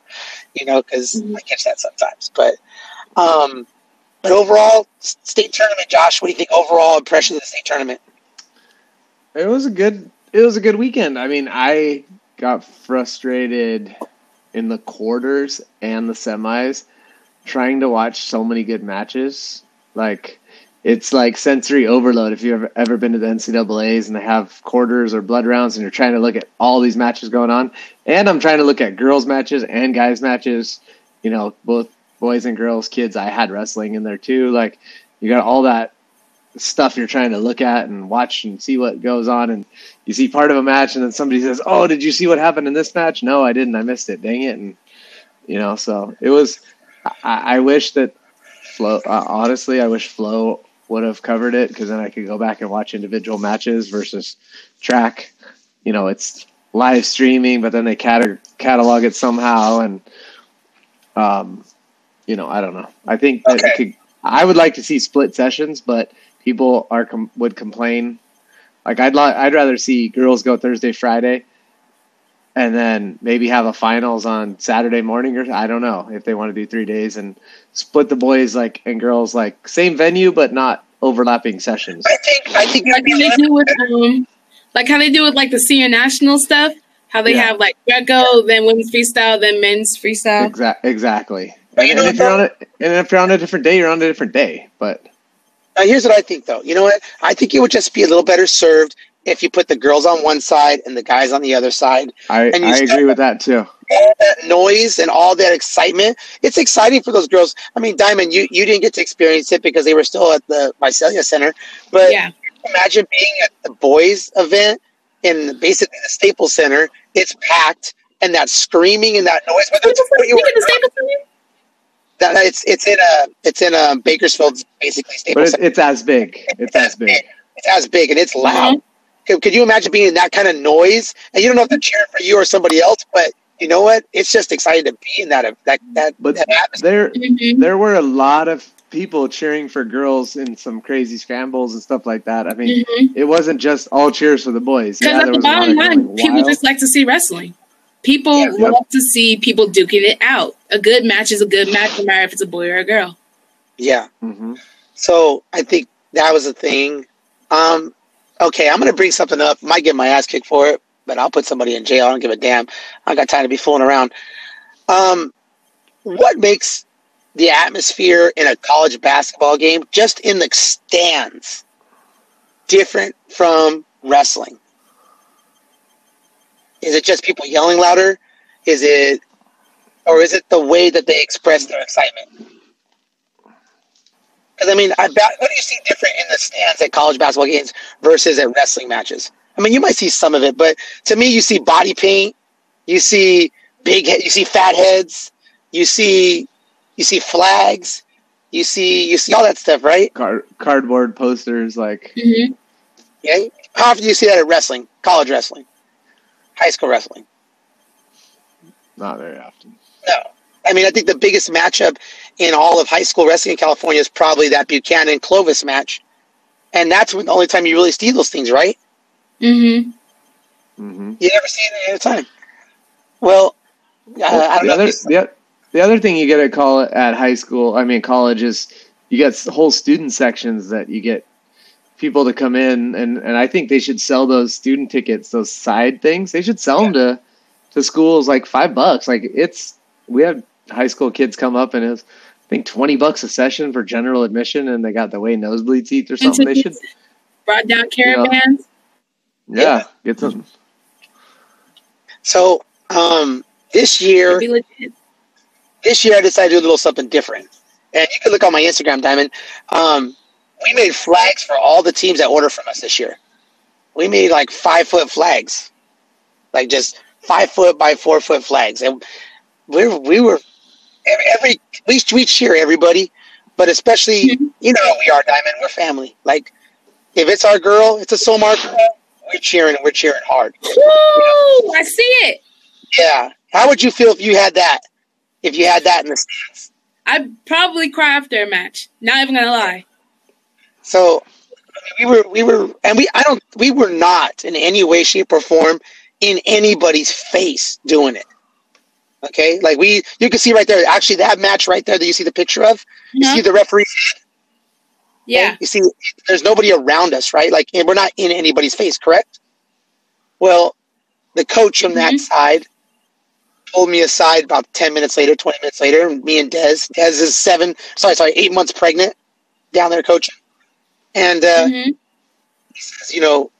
You know, because Mhm. I catch that sometimes. But um, but overall, state tournament, Josh. What do you think? Overall impression of the state tournament? It was a good. It was a good weekend. I mean, I got frustrated in the quarters and the semis trying to watch so many good matches. Like it's like sensory overload. If you've ever, ever been to the NCAA's and they have quarters or blood rounds, and you're trying to look at all these matches going on, and I'm trying to look at girls matches and guys matches. You know, both boys and girls, kids. I had wrestling in there too. Like you got all that stuff you're trying to look at and watch and see what goes on and you see part of a match and then somebody says oh did you see what happened in this match no i didn't i missed it dang it and you know so it was I, I wish that Flo. Uh, honestly, I wish Flo would have covered it because then I could go back and watch individual matches versus track. You know, it's live streaming, but then they cat- catalog it somehow, and um, you know, I don't know. I think that Okay. could, I would like to see split sessions, but people are com- would complain. Like I'd li- I'd rather see girls go Thursday, Friday, and then maybe have a finals on Saturday morning, or I don't know if they want to do three days and split the boys like and girls like same venue but not overlapping sessions. I think I think like how they do with um, like how they do with like the senior national stuff. How they Yeah. have like Greco, then women's freestyle, then men's freestyle. Exactly. Exactly. But And, you know and if you're on a, and if you're on a different day, you're on a different day. But Now, here's what I think, though. You know what? I think it would just be a little better served if you put the girls on one side and the guys on the other side. I, And you I agree with that too. All that noise and all that excitement. It's exciting for those girls. I mean, Diamond, you, you didn't get to experience it because they were still at the Visalia Center. But Yeah, imagine being at the boys' event in basically the Staples Center. It's packed, and that screaming and that noise. Whether it's Speaking you of Staples Center? that it's it's in a it's in a Bakersfield, basically But Staples it's, Center. it's as big. It's as big. It's as big and it's loud. Mhm. Could, could you imagine being in that kind of noise? And you don't know if they're cheering for you or somebody else, but you know what? It's just exciting to be in that that that, But that atmosphere. there Mhm. there were a lot of people cheering for girls in some crazy scrambles and stuff like that. I mean, Mhm. it wasn't just all cheers for the boys. Because Yeah, at there the was bottom line, people just like to see wrestling. People Yeah. Yep. love to see people duking it out. A good match is a good match, no matter if it's a boy or a girl. Yeah. Mhm. So I think that was a thing. Um, okay, I'm gonna bring something up. Might get my ass kicked for it, but I'll put somebody in jail. I don't give a damn. I got time to be fooling around. Um, what makes the atmosphere in a college basketball game, just in the stands, different from wrestling? Is it just people yelling louder? Is it, or is it the way that they express their excitement? Because I mean, I bet, what do you see different in the stands at college basketball games versus at wrestling matches? I mean, you might see some of it, but to me, you see body paint, you see big, he- you see fat heads, you see, you see flags, you see, you see all that stuff, right? Card, cardboard posters like hmm Yeah. How often do you see that at wrestling, college wrestling, high school wrestling? not very often. No. I mean, I think the biggest matchup in all of high school wrestling in California is probably that Buchanan Clovis match. And that's when the only time you really see those things, right? Mm-hmm. mm-hmm. You never see it any other time. Well, uh, I don't the know. other if you- the, the other thing you get at call at high school, I mean college, is you get whole student sections that you get people to come in, and and I think they should sell those student tickets, those side things. They should sell them to to schools like five bucks. Like it's we had high school kids come up and it was I think twenty bucks a session for general admission, and they got the way nosebleed seats or And something. They should brought down caravans. yeah get some. So um, this year, It'd be legit. this year I decided to do a little something different. And you can look on my Instagram, Diamond. Um, we made flags for all the teams that order from us this year. We made like five foot flags, like just five foot by four foot flags, and we we were every, we we cheer everybody, but especially Mhm. you know we are, Diamond. We're family. Like if it's our girl, it's a Somar girl. We're cheering we're cheering hard. Woo! I see it. Yeah. How would you feel if you had that? If you had that in the stands? I'd probably cry after a match. Not even gonna lie. So we were we were and we I don't we were not in any way, shape, or form in anybody's face doing it. Okay? Like we you can see right there, actually that match right there that you see the picture of, you Huh? see the referee Yeah. you see there's nobody around us, right? Like and we're not in anybody's face, correct? Well, the coach on that Mhm. side pulled me aside about 10 minutes later, 20 minutes later, me and Dez. Dez is seven, sorry, sorry, eight months pregnant down there coaching. And uh, Mhm. he says, you know,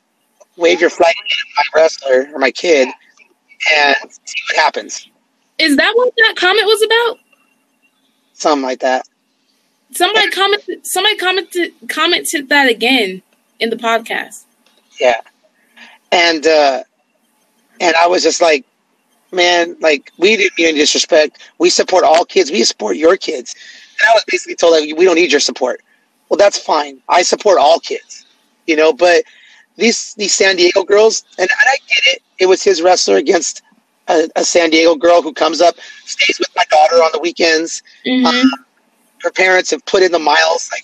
wave your flag at my wrestler or my kid and see what happens. Is that what that comment was about? Something like that. Somebody commented. Somebody commented commented that again in the podcast. Yeah. And uh and I was just like man, like we didn't mean any disrespect. We support all kids. We support your kids. And I was basically told like we don't need your support. Well, that's fine. I support all kids, you know. But these these San Diego girls, and, and I get it. It was his wrestler against a, a San Diego girl who comes up, stays with my daughter on the weekends. Mhm. Uh, her parents have put in the miles, like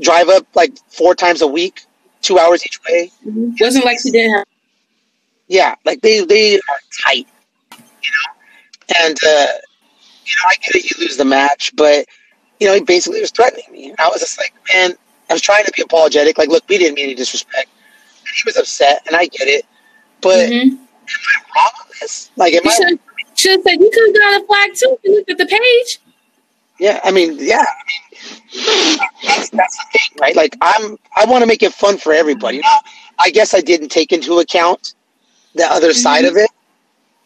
drive up like four times a week, two hours each way. It Wasn't like she didn't have. Yeah, like they they are tight, you know. And uh, you know, I get it, you lose the match, but you know, he basically was threatening me. I was just like, man, I was trying to be apologetic. Like, look, we didn't mean any disrespect. And he was upset, and I get it. But Mhm. Am I wrong on this? Like, am You I? should should have said you could have got a flag too. If you looked at the page. Yeah, I mean, yeah, I mean, that's, that's the thing, right? Like, I'm, I want to make it fun for everybody. Now, I guess I didn't take into account the other mm-hmm. side of it,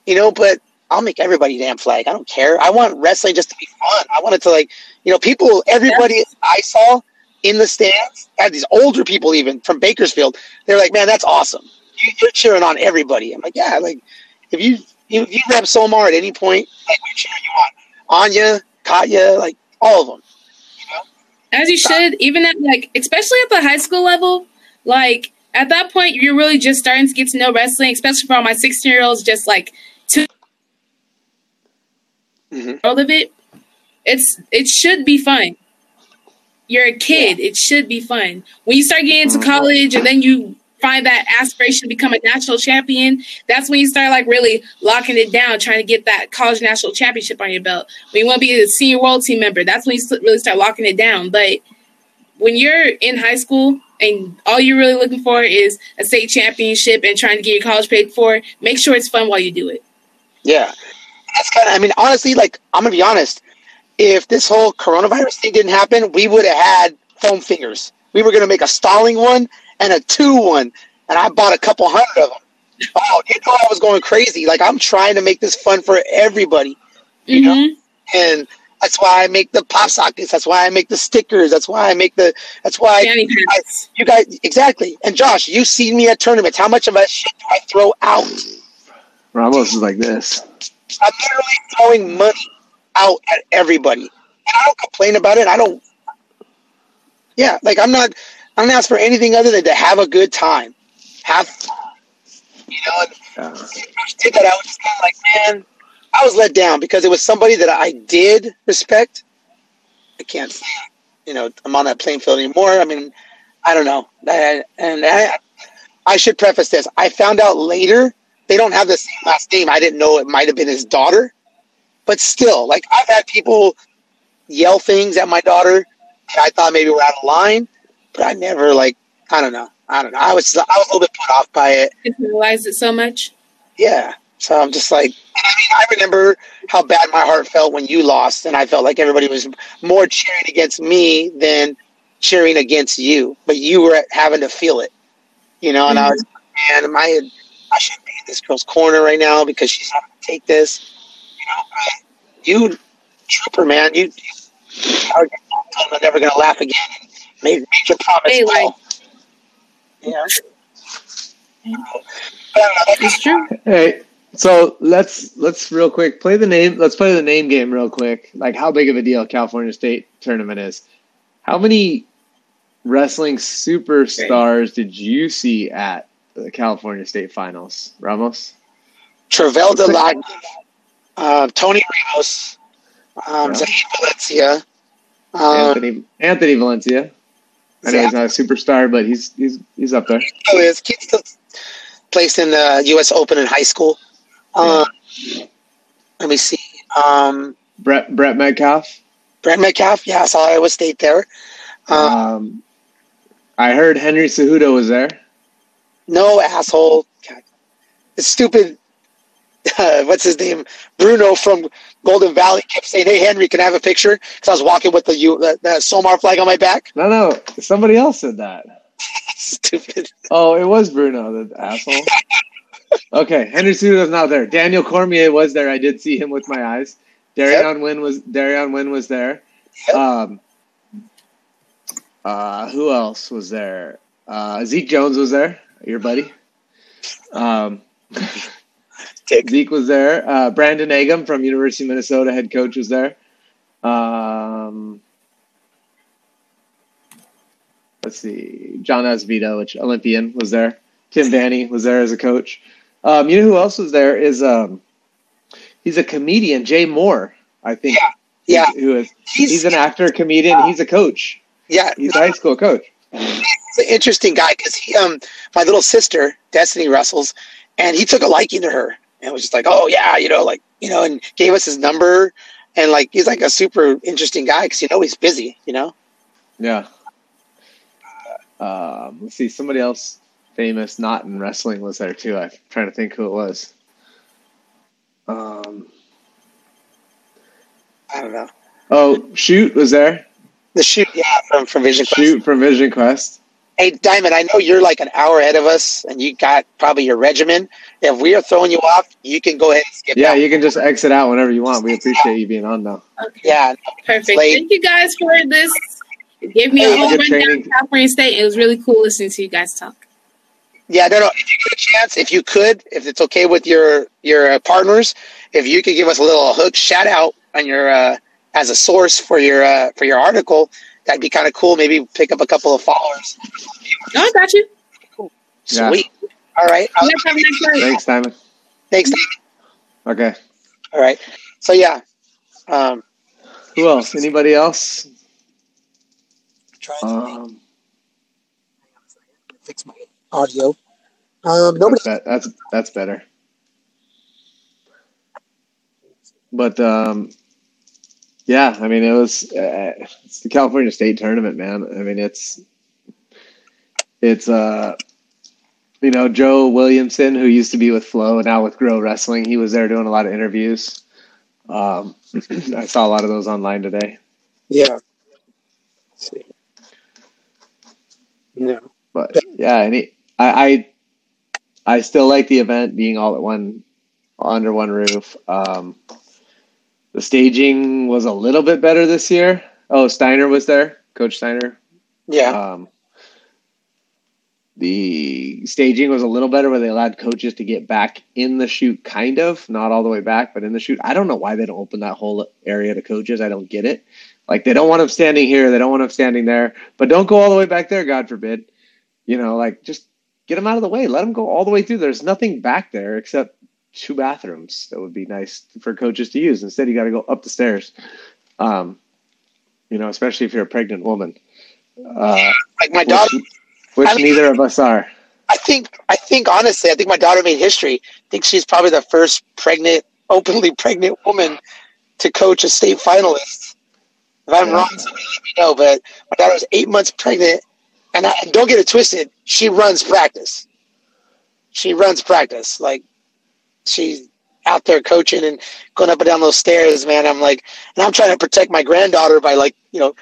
you know, but I'll make everybody damn flag. I don't care. I want wrestling just to be fun. I want it to, like, you know, people, everybody I saw in the stands, had these older people even from Bakersfield, they're like, man, that's awesome. You, you're cheering on everybody. I'm like, yeah, like, if you, if you rep Somar at any point, like, we're cheering you on. Anya, Katya, like all of them. As you should, even at like, especially at the high school level, like at that point, you're really just starting to get to know wrestling, especially for all my 16 year olds, just like to Mhm. all of it. It's it should be fun. You're a kid. It should be fun. When you start getting into Mhm. college and then you find that aspiration to become a national champion, that's when you start like really locking it down, trying to get that college national championship on your belt. When you want to be a senior world team member, that's when you really start locking it down. But when you're in high school and all you're really looking for is a state championship and trying to get your college paid for, make sure it's fun while you do it. Yeah. That's kind of, I mean, honestly, like, I'm going to be honest. If this whole coronavirus thing didn't happen, we would have had foam fingers. We were going to make a stalling one and a two one. And I bought a couple hundred of them. Oh, you know, I was going crazy. Like, I'm trying to make this fun for everybody. You know? Mhm. And that's why I make the pop sockets. That's why I make the stickers. That's why I make the, that's why Fanny packs. you guys, exactly. And Josh, you see me at tournaments. How much of that shit do I throw out? Ramos is like this. I'm literally throwing money out at everybody. And I don't complain about it. I don't. Yeah, like I'm not. I'm not ask for anything other than to have a good time, have fun. You know, and Uh, I did that. I was just kind of like, man, I was let down because it was somebody that I did respect. I can't, say, you know, I'm on that playing field anymore. I mean, I don't know. I, and I, I should preface this. I found out later they don't have the same last name. I didn't know it might have been his daughter, but still, like I've had people yell things at my daughter. that I thought maybe were out of line, but I never like. I don't know. I don't know. I was I was a little bit put off by it. Didn't realize it so much. Yeah. So I'm just like, I mean, I remember how bad my heart felt when you lost, and I felt like everybody was more cheering against me than cheering against you. But you were having to feel it, you know. And I mm-hmm. was, man, am I? I should be in this girl's corner right now because she's having to take this. You know, you trooper, man. You, I'm never gonna laugh again. Made, made your promise. Hey, well. like- yeah. But I don't know, It's true. Hey, so let's let's real quick play the name. Let's play the name game real quick. Like how big of a deal California State tournament is. How many wrestling superstars did you see at the California State finals, Ramos? Travel de la, uh, Tony Ramos, um, Yeah. Valencia. Um, Anthony Anthony Valencia. I know he's not a superstar, but he's he's he's up there. who is kid still placed in the U.S. Open in high school. Um, Let me see. Um, Brett Brett Metcalf. Brent Metcalf, yeah, I saw Iowa State there. Um, Um, I heard Henry Cejudo was there. no asshole. God. Stupid. Uh, [LAUGHS] what's his name? Bruno from Golden Valley kept saying, "Hey Henry, can I have a picture?" Because I was walking with the, U, the the Somar flag on my back. No, no, somebody else said that. [LAUGHS] Stupid. Oh, it was Bruno, the asshole. [LAUGHS] Okay, Henry Cejudo's not there. Daniel Cormier was there. I did see him with my eyes. Darion Wynn was Darion Wynn was there. Yep. Um, uh, who else was there? Uh, Zeke Jones was there. Your buddy. Um, [LAUGHS] Tick. Zeke was there. Uh, Brandon Eggum from University of Minnesota, head coach, was there. Um, let's see, John Osvito, which Olympian, was there. Tim [LAUGHS] Vanny was there as a coach. Um, you know who else was there? Is um, he's a comedian, Jay Moore, I think. Yeah. yeah. who is He's, he's an actor, comedian. He's a coach. yeah, He's a high school coach. he's an interesting guy because he, um, my little sister, Destiny Russells, and he took a liking to her and was just like, oh yeah, you know, like you know, and gave us his number, and like he's like a super interesting guy because you know he's busy, you know. Yeah. Um, let's see, somebody else famous, not in wrestling, was there too. I'm trying to think who it was. Um, I don't know. oh, shoot was there. The Shute, yeah, from from Vision Quest. Shute from Vision Quest. Hey, Diamond, I know you're like an hour ahead of us, and you got probably your regimen. If we are throwing you off, you can go ahead and skip. Yeah, out. you can just exit out whenever you want. We appreciate you being on though. Okay. yeah. Perfect. Thank you guys for this. It gave me Hey, a whole good rundown training. of California State. It was really cool listening to you guys talk. Yeah, no, no. If you get a chance, if you could, if it's okay with your your uh, partners, if you could give us a little hook shout out on your uh, as a source for your uh, for your article, that'd be kind of cool. Maybe pick up a couple of followers. No, I got you. Yeah. Sweet. All right. You guys have a nice. Thanks, Simon. Thanks. Okay. All right. So yeah. Um, Who else? Anybody else? trying to Um, fix my audio. Um, nobody. that's, that's that's better. But um, yeah, I mean, it was uh, it's the California State tournament, man. I mean, it's it's uh, you know, Joe Williamson, who used to be with Flo, now with Grow Wrestling. He was there doing a lot of interviews. Um, [CLEARS THROAT] I saw a lot of those online today. Yeah. Let's see. No. But yeah, and he, I, I I still like the event being all at one under one roof. Um, the staging was a little bit better this year. Oh, Steiner was there, Coach Steiner. Yeah. Um, the staging was a little better where they allowed coaches to get back in the shoot, kind of, not all the way back, but in the shoot. I don't know why they don't open that whole area to coaches. I don't get it. Like they don't want them standing here, they don't want them standing there, but don't go all the way back there, God forbid. You know, like just get them out of the way. Let them go all the way through. There's nothing back there except two bathrooms that would be nice for coaches to use. Instead, you got to go up the stairs. Um, you know, especially if you're a pregnant woman. Uh, like my daughter. which, which I mean- neither of us are. I think. I think honestly, I think my daughter made history. I think she's probably the first pregnant, openly pregnant woman to coach a state finalist. If I'm Yeah. wrong, somebody let me know. But my daughter was eight months pregnant, and I, don't get it twisted. She runs practice. She runs practice. Like she's out there coaching and going up and down those stairs, man. I'm like, and I'm trying to protect my granddaughter by like, you know,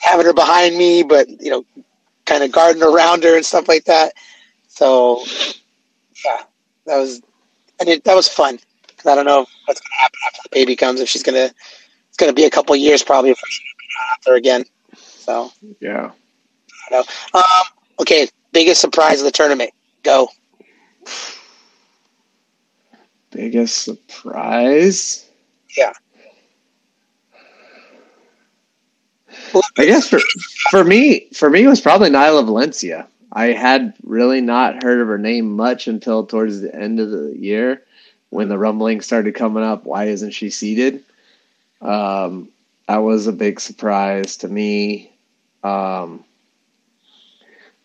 having her behind me, but you know, kind of guarding around her and stuff like that. So, yeah, that was, and it, that was fun. 'Cause I don't know what's going to happen after the baby comes. If she's gonna, it's gonna be a couple years probably before she's gonna be out there again. So, Yeah. um, okay, biggest surprise of the tournament. Go. Biggest surprise? Yeah. I guess for for me, for me, it was probably Nyla Valencia. I had really not heard of her name much until towards the end of the year when the rumbling started coming up. Why isn't she seated? Um, that was a big surprise to me. Um,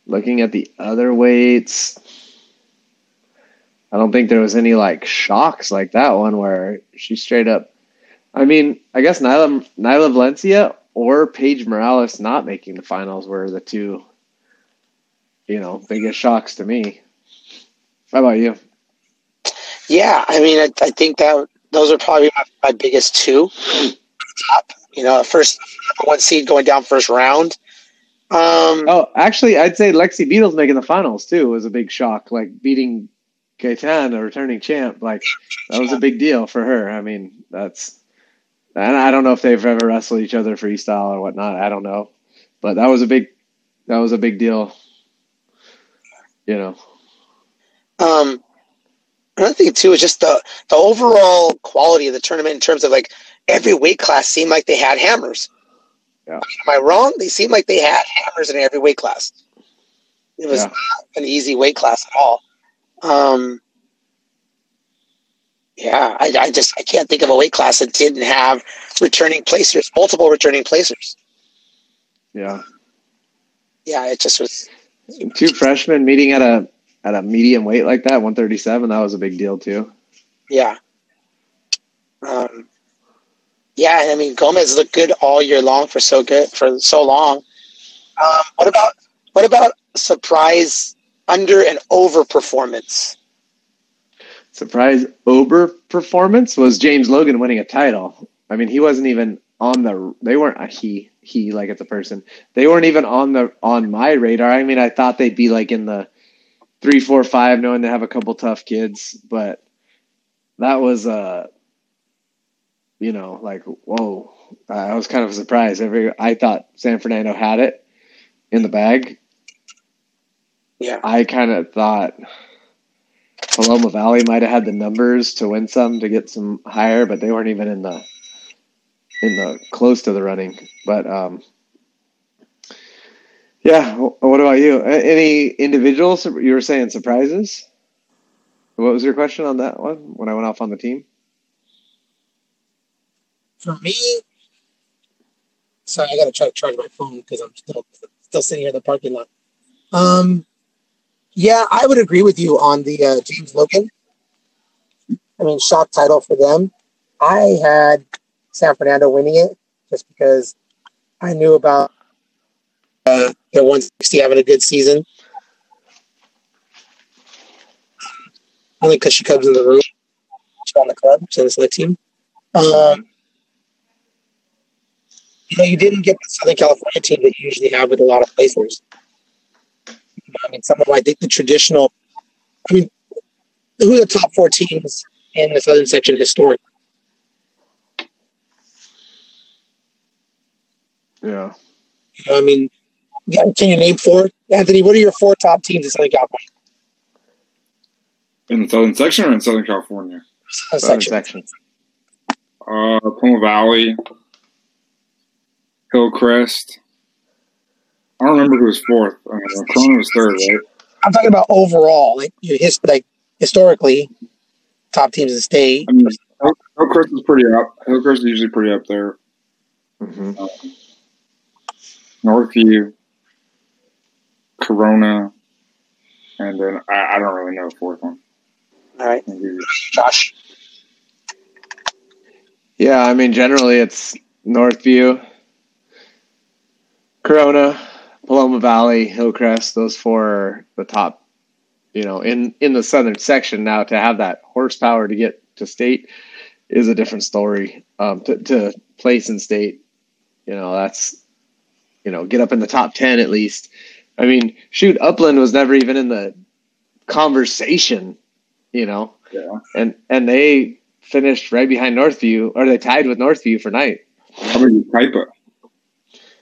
looking at the other weights, I don't think there was any like shocks like that one where she straight up. I mean, I guess Nyla Nyla Valencia or Paige Morales not making the finals were the two, you know, biggest shocks to me. How about you? Yeah, I mean, I, I think that those are probably my, my biggest two. Top, you know, first one seed going down first round. Um, Oh, actually, I'd say Lexi Beatles making the finals too was a big shock. Like beating A returning champ, like that was a big deal for her. I mean, that's and I don't know if they've ever wrestled each other freestyle or whatnot. I don't know, but that was a big that was a big deal. You know, Um, Another thing too is just the the overall quality of the tournament in terms of like every weight class seemed like they had hammers. Yeah. Am I wrong? They seemed like they had hammers in every weight class. It was Yeah. not an easy weight class at all. Um, yeah, I, I just I can't think of a weight class that didn't have returning placers, multiple returning placers. Yeah. Yeah, it just was. Two freshmen meeting at a at a medium weight like that, 137, that was a big deal too. Yeah. Um, yeah, I mean Gomez looked good all year long for so good for so long. Um, what about what about surprise under and over performance? Surprise over performance was James Logan winning a title. I mean, he wasn't even on the they weren't a he he like it's a person. They weren't even on the on my radar. I mean, I thought they'd be like in the three, four, five, knowing they have a couple tough kids, but that was uh you know, like whoa. Uh, I was kind of surprised. Every I thought San Fernando had it in the bag. Yeah. I kind of thought Paloma Valley might have had the numbers to win some to get some higher, but they weren't even in the in the close to the running. But um, yeah, what about you? Any individuals you were saying surprises? What was your question on that one when I went off on the team? For me, sorry, I gotta try to charge my phone because I'm still still sitting here in the parking lot. Um, yeah, I would agree with you on the uh, James Logan. I mean, shock title for them. I had San Fernando winning it just because I knew about uh, their 160 having a good season. Only because she comes in the room. She's on the club, she's on the select team. Um, you know, you didn't get the Southern California team that you usually have with a lot of placers. I mean, some of I think the traditional. I mean, who are the top four teams in the Southern section historically? Yeah, You know, I mean, yeah, can you name four? Anthony, what are your four top teams in Southern California? In the southern section or in Southern California? Southern Southern section. section. Uh, Paloma Valley, Hillcrest. I don't remember who was fourth. Uh, Corona was third, right? I'm talking about overall, like you his, like historically, top teams in the state. I mean, Hillcrest is pretty up. Hillcrest is usually pretty up there. hmm Northview, Corona, and then I, I don't really know the fourth one. All right, Josh. Yeah, I mean, generally it's Northview, Corona, Paloma Valley, Hillcrest. Those four are the top, you know, in in the southern section. Now to have that horsepower to get to state is a different story. Um, to, to place in state, you know, that's you know, get up in the top ten at least. I mean, shoot, Upland was never even in the conversation, you know, Yeah. and and they finished right behind Northview, or they tied with Northview for night. How about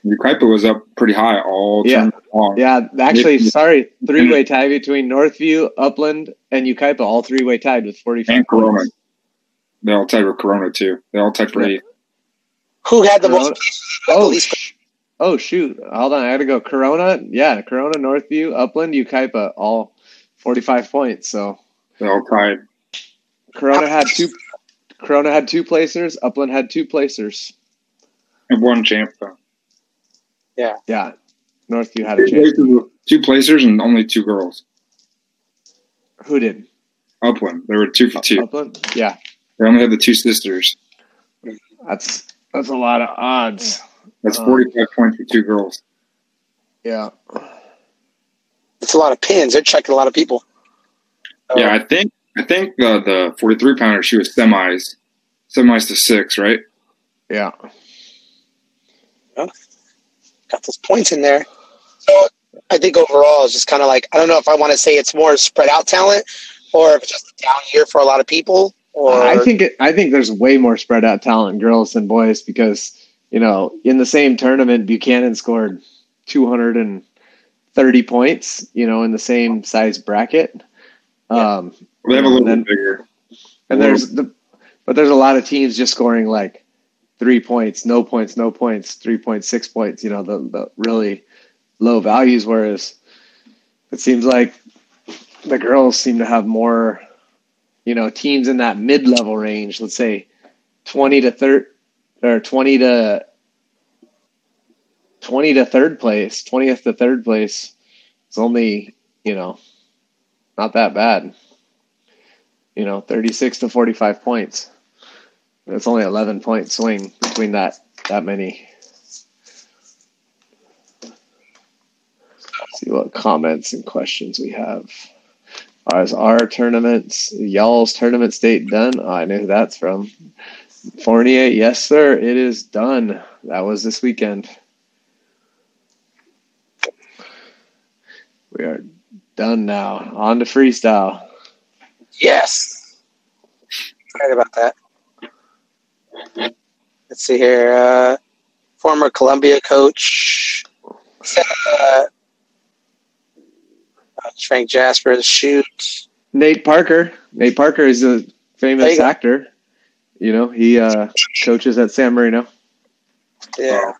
Yucaipa? Yucaipa was up pretty high all Yeah. long. Yeah, actually, Yeah. sorry, three way tie between Northview, Upland, and Yucaipa, all three way tied with forty five And Corona. points. They all tied with Corona too. They all tied for eight. Who had the Corona- most? Oh, sh- oh shoot! Hold on, I got to go. Corona, yeah, Corona, Northview, Upland, Yucaipa, all forty five points. So They all tied. Corona had two. Corona had two placers. Upland had two placers. And one champ though. Yeah, Yeah. Northview had a Two chance. placers, two placers and only two girls. Who did? Upland. There were two for two. Upland. Yeah, They only had the two sisters. that's that's a lot of odds. That's Uh, 45 points for two girls. Yeah. It's a lot of pins. They're checking a lot of people. yeah, I think I think the the 43 pounder she was semis, semis to six, right? Yeah. Got those points in there. So I think overall it's just kind of like I don't know if I want to say it's more spread out talent or if it's just down here for a lot of people. Or I think it, I think there's way more spread out talent in girls than boys because you know in the same tournament Buchanan scored 230 points. You know in the same size bracket. Um, They have a little And bit bigger. And there's the, but there's a lot of teams just scoring like three points, no points, no points, three points, six points. You know the the really low values. Whereas it seems like the girls seem to have more, you know, teams in that mid level range. Let's say twenty to third or twenty to twenty to third place, twentieth to third place. It's only you know not that bad you know, 36 to 45 points. It's only 11 point swing between that that many. see what comments and questions we have. Is our tournaments, y'all's tournament state done? Oh, I know who that's from. Fournier, yes, sir. It is done. That was this weekend. We are done now. On to freestyle. Yes. Excited about that. Let's see here. Uh, former Columbia coach uh, uh, Frank Jasper the shoot. Nate Parker. Nate Parker is a famous actor. You know, he uh, coaches at San Marino. Yeah.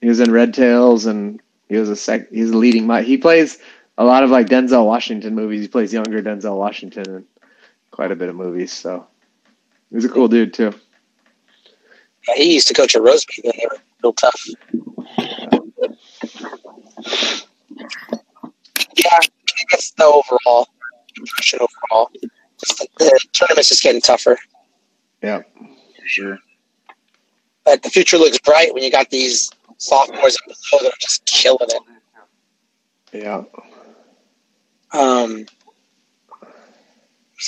He was in Red Tails, and he was a sec. He's a leading. He plays a lot of like Denzel Washington movies. He plays younger Denzel Washington in quite a bit of movies. So he's a cool dude too. He used to coach at Rosemead when they were real tough. Yeah, that's the overall impression overall. The, the tournament's just getting tougher. Yeah. For sure. But the future looks bright when you got these sophomores and below that are just killing it. Yeah. Um,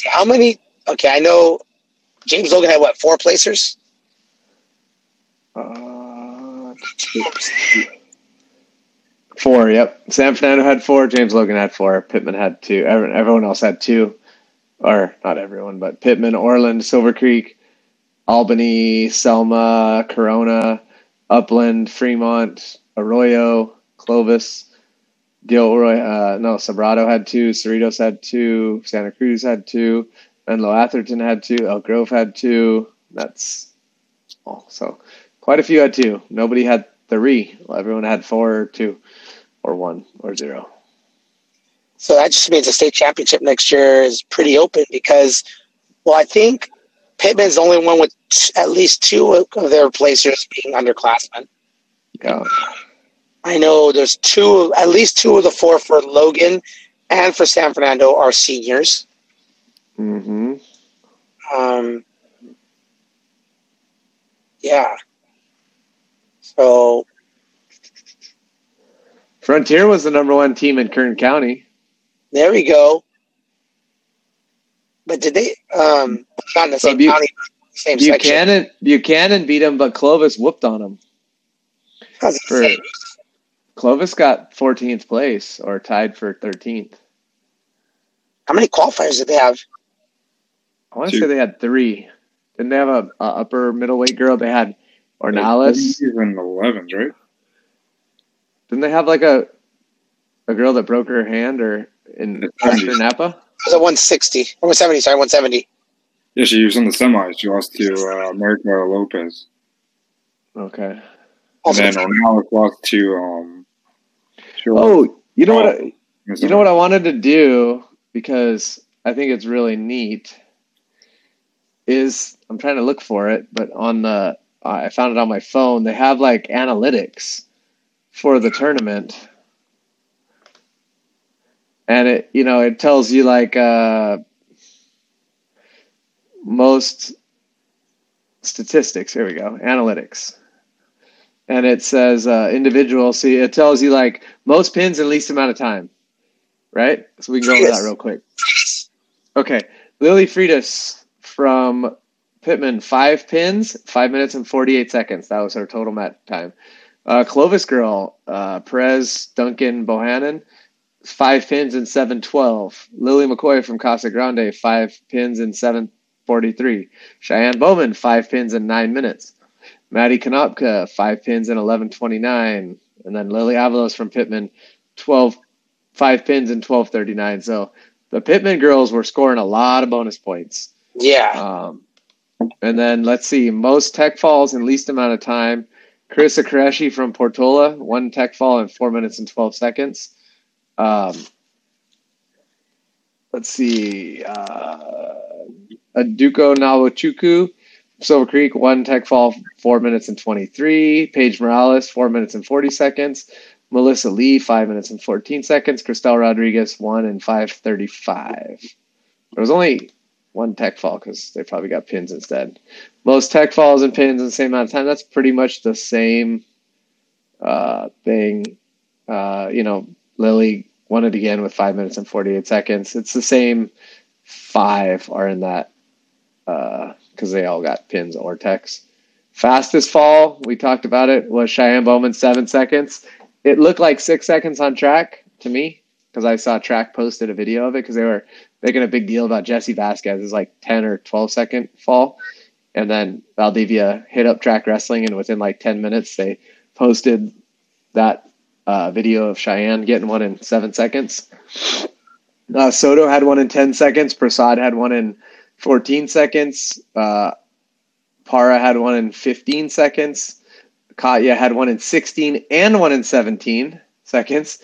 how many? Okay, I know James Logan had what four placers. Uh, four. Yep. San Fernando had four. James Logan had four. Pitman had two. Everyone, else had two, or not everyone, but Pitman, Orland, Silver Creek, Albany, Selma, Corona, Upland, Fremont, Arroyo, Clovis, Gilroy. Uh, no, Sobrato had two. Cerritos had two. Santa Cruz had two. Menlo Atherton had two. Elk Grove had two. That's all. So quite a few had two. Nobody had three. Everyone had four or two, or one or zero. So that just means the state championship next year is pretty open because, well, I think Pitman's the only one with t- at least two of their placers being underclassmen. Yeah. I know there's two, at least two of the four for Logan and for San Fernando are seniors. hmm Um, yeah. So Frontier was the number one team in Kern County. there we go. But did they? Um, not in the same Bu- county, same section. Buchanan Buchanan beat them, but Clovis whooped on them. I was For say, Clovis got 14th place or tied for 13th. How many qualifiers did they have? I want to say they had three. Didn't they have a, a upper middleweight girl? They had Ornalis. He's in the 11s, right? Didn't they have like a a girl that broke her hand or in The Western Napa? It was a 160, 170. Sorry, 170. Yeah, she was in the semis. She lost to uh, America Lopez. Okay. And Also, then Ornalis lost to. Um, she lost- Oh, you know what? I, you You know what I wanted to do because I think it's really neat is I'm trying to look for it, but on the I found it on my phone. They have like analytics for the tournament. And it you know, it tells you like uh most statistics. Here we go. Analytics. And it says uh, individual. See, it tells you like most pins in least amount of time, right? So we can go over that real quick. Okay, Lily Freitas from Pitman, five pins, five minutes and forty-eight seconds. That was her total mat time. Uh, Clovis girl, uh, Perez Duncan Bohannon, five pins and seven twelve. Lily McCoy from Casa Grande, five pins and seven forty-three. Cheyenne Bowman, five pins in nine minutes. Maddie Konopka, five pins in eleven twenty-nine, and then Lily Avalos from Pitman, 12, five pins in twelve thirty-nine. So the Pitman girls were scoring a lot of bonus points. Yeah. Um, and then let's see, most tech falls in least amount of time. Carissa Koreshi from Portola, one tech fall in four minutes and 12 seconds. Um, let's see, uh, Adaugo Nwachukwu, Silver Creek, one tech fall, four minutes and 23. Paige Morales, four minutes and 40 seconds. Melissa Lee, five minutes and 14 seconds. Cristal Rodriguez, one and 535. There was only one tech fall because they probably got pins instead. Most tech falls and pins in the same amount of time. That's pretty much the same uh, thing. Uh, you know, Lily won it again with five minutes and 48 seconds. It's the same five are in that because uh, they all got pins or techs. Fastest fall, we talked about it, was Cheyenne Bowman, seven seconds. It looked like six seconds on track to me because I saw track posted a video of it because they were making a big deal about Jesse Vasquez's like 10 or 12 second fall. And then Valdivia hit up track wrestling, and within like 10 minutes, they posted that uh, video of Cheyenne getting one in seven seconds. Uh, Soto had one in 10 seconds. Prasad had one in 14 seconds. Uh, Para had one in 15 seconds. Katya had one in 16 and one in 17 seconds.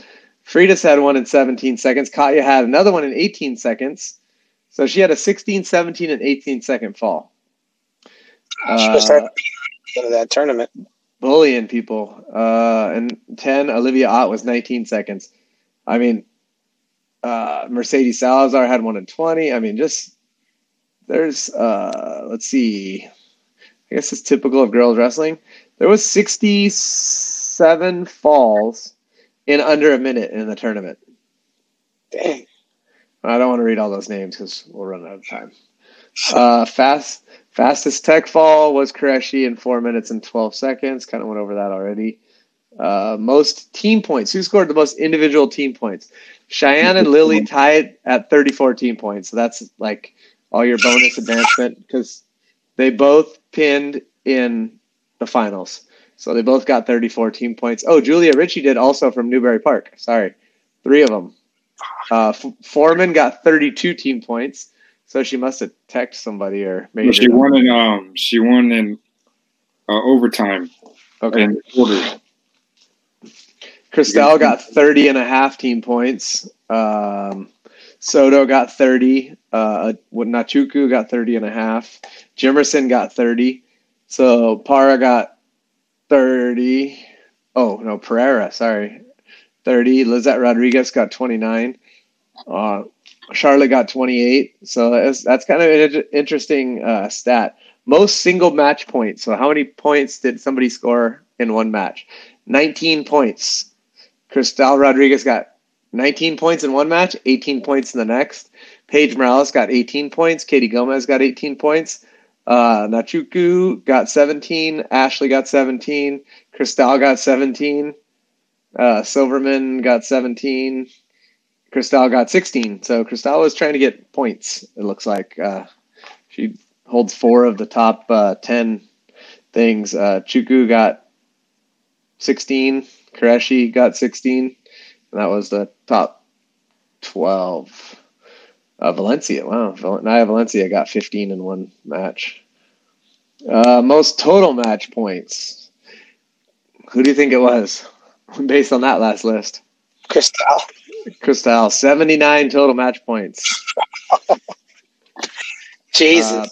Freitas had one in 17 seconds. Katya had another one in 18 seconds. So she had a 16, 17, and 18 second fall. She was starting to go to that tournament. Bullying people. Uh, and 10, Olivia Ott was 19 seconds. I mean, uh, Mercedes Salazar had one in 20. I mean, just there's, uh, let's see, I guess it's typical of girls wrestling. There was 67 falls in under a minute in the tournament. Dang. I don't want to read all those names because we'll run out of time. Uh, fast fastest tech fall was Koreshi in four minutes and twelve seconds. Kind of went over that already. Uh, most team points. Who scored the most individual team points? Cheyenne and Lily [LAUGHS] tied at 34 team points. So that's like all your bonus advancement because they both pinned in the finals. So they both got 34 team points. Oh, Julia Ritchie did also from Newbury Park. Sorry. Three of them. Uh, F- Foreman got 32 team points. So she must have texted somebody or maybe Well, she won in um she won in uh, overtime Okay. in quarters. Cristal got 30 and a half team points. Um, Soto got 30. Uh, Nwachukwu got 30 and a half. Jimerson got 30. So Para got 30. Oh, no, Pereira, sorry. 30. Lizette Rodriguez got 29. Uh, Charlotte got 28. So that's, that's kind of an interesting uh, stat. Most single match points. So how many points did somebody score in one match? 19 points. Cristal Rodriguez got 19 points in one match, 18 points in the next. Paige Morales got 18 points. Katie Gomez got 18 points. Uh, Nwachukwu got 17. Ashley got 17. Cristal got 17. Uh, Silverman got 17. Cristal got 16. So Cristal was trying to get points, it looks like. Uh, she holds four of the top uh, 10 things. Uh, Chuku got 16. Koreshi got 16. And that was the top 12. Uh, Valencia, wow. Val- Naya Valencia got 15 in one match. Uh, most total match points. Who do you think it was [LAUGHS] based on that last list? Cristal. Cristal, 79 total match points. [LAUGHS] Jesus. Uh,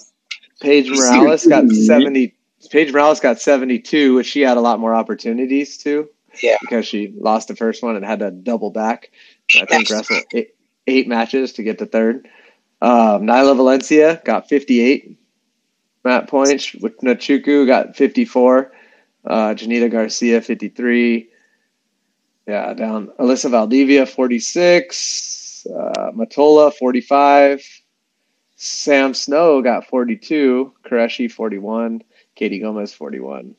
Paige Morales got 70. Paige Morales got 72, which she had a lot more opportunities to yeah. because she lost the first one and had to double back. I think wrestle eight, matches to get to third. Um, Nyla Valencia got 58 mat points. With Nwachukwu got 54. Uh, Janita Garcia 53. Yeah, down. Alyssa Valdivia 46. Uh, Matola 45. Sam Snow got 42. Koreshi 41. Katie Gomez 41.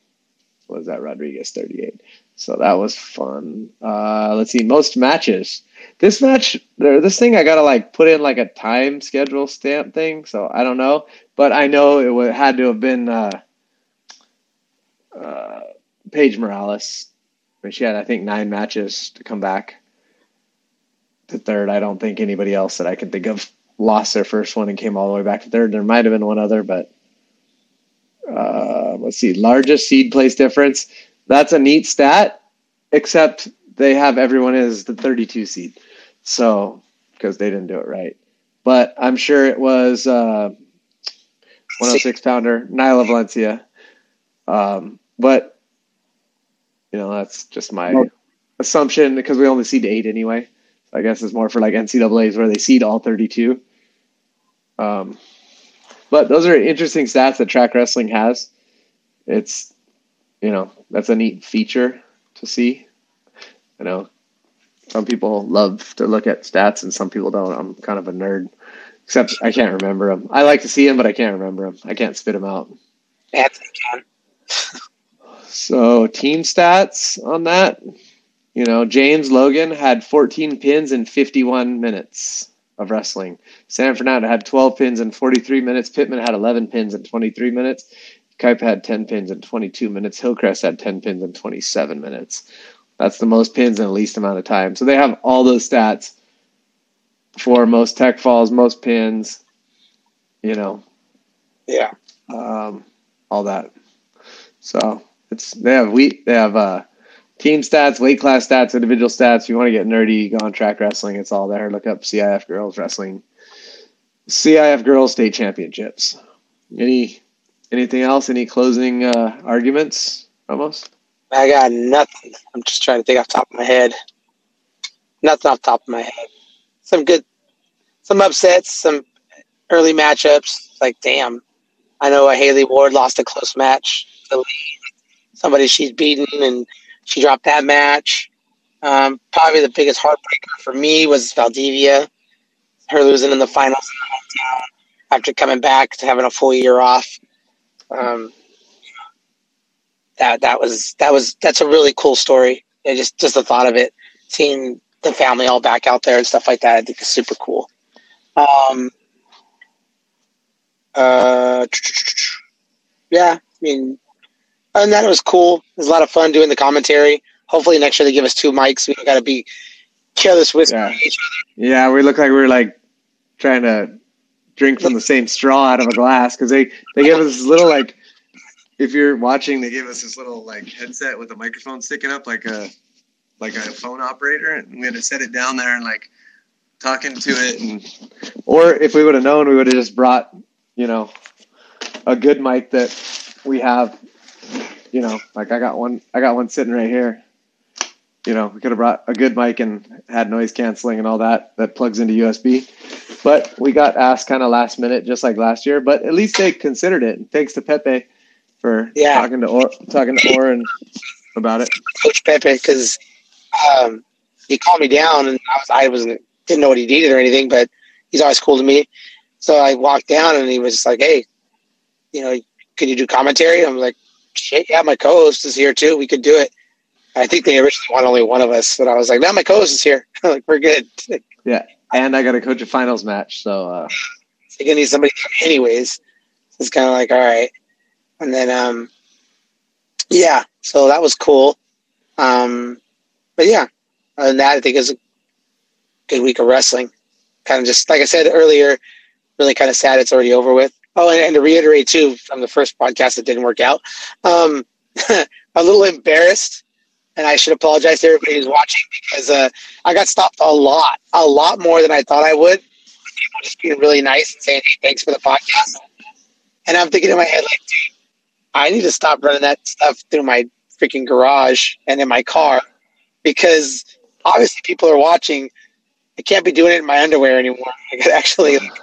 Was that Rodriguez 38? So that was fun. Uh, let's see, most matches. This match, this thing, I gotta like put in like a time schedule stamp thing. So I don't know, but I know it had to have been uh, uh, Paige Morales. I mean, she had, I think, nine matches to come back. to third. I don't think anybody else that I can think of lost their first one and came all the way back to third. There might have been one other, but uh, let's see, largest seed place difference. That's a neat stat, except they have everyone as the 32 seed. So, because they didn't do it right. But I'm sure it was uh, 106 pounder, Nyla Valencia. Um, but, you know, that's just my assumption because we only seed eight anyway. I guess it's more for like NCAA's where they seed all 32. Um, but those are interesting stats that track wrestling has. It's, you know, that's a neat feature to see. You know, some people love to look at stats and some people don't. I'm kind of a nerd, except I can't remember them. I like to see them, but I can't remember them. I can't spit them out. Can. So team stats on that, you know, James Logan had 14 pins in 51 minutes of wrestling. San Fernando had 12 pins in 43 minutes. Pitman had 11 pins in 23 minutes. Yucaipa had 10 pins in 22 minutes. Hillcrest had 10 pins in 27 minutes. That's the most pins in the least amount of time. So they have all those stats for most tech falls, most pins, you know, Yeah. um, all that. So it's they have we they have uh, team stats, weight class stats, individual stats. If you want to get nerdy, go on track wrestling. It's all there. Look up CIF girls wrestling, CIF girls state championships. Any anything else? Any closing uh, arguments? Almost. I got nothing. I'm just trying to think off the top of my head. Nothing off the top of my head. Some good, some upsets, some early matchups. Like, damn. I know a Haley Ward lost a close match. to. Somebody she's beaten, and she dropped that match. Um, probably the biggest heartbreaker for me was Valdivia. Her losing in the finals in her hometown after coming back to having a full year off. Um, that that was that was that's a really cool story. And just just the thought of it, seeing the family all back out there and stuff like that, I think is super cool. Um, uh, yeah, I mean, and that, was cool. It was a lot of fun doing the commentary. Hopefully next year they give us two mics. We don't got to be careless with Yeah. each other. Yeah, we look like we are like trying to drink from the same straw out of a glass because they they give us this little like if you're watching they give us this little like headset with a microphone sticking up like a like a phone operator and we had to set it down there and like talking to it and or if we would have known we would have just brought you know a good mic that we have you know like I got one I got one sitting right here you know, we could have brought a good mic and had noise canceling and all that that plugs into USB. But we got asked kind of last minute, just like last year. But at least they considered it. And thanks to Pepe for Yeah. talking to or, talking to Oren about it. Coach Pepe because um, he called me down and I was I wasn't didn't know what he needed or anything, but he's always cool to me. So I walked down and he was just like, "Hey, you know, can you do commentary?" I'm like, "Shit, yeah, my co-host is here too. We could do it." I think they originally wanted only one of us, but I was like, "No, my co-host is here. [LAUGHS] like, we're good." And I got to coach a finals match, so uh, gonna need somebody anyways. It's kind of like, all right. And then, um, yeah, so that was cool. Um, but yeah, other than that, I think it was a good week of wrestling. Kind of just like I said earlier, really kind of sad it's already over with. Oh, and, and to reiterate too, from the first podcast that didn't work out, um, [LAUGHS] a little embarrassed, and I should apologize to everybody who's watching because uh, I got stopped a lot, a lot more than I thought I would people just being really nice and saying, "Hey, thanks for the podcast." And I'm thinking in my head, like, dude, I need to stop running that stuff through my freaking garage and in my car because obviously people are watching. I can't be doing it in my underwear anymore. I could actually like,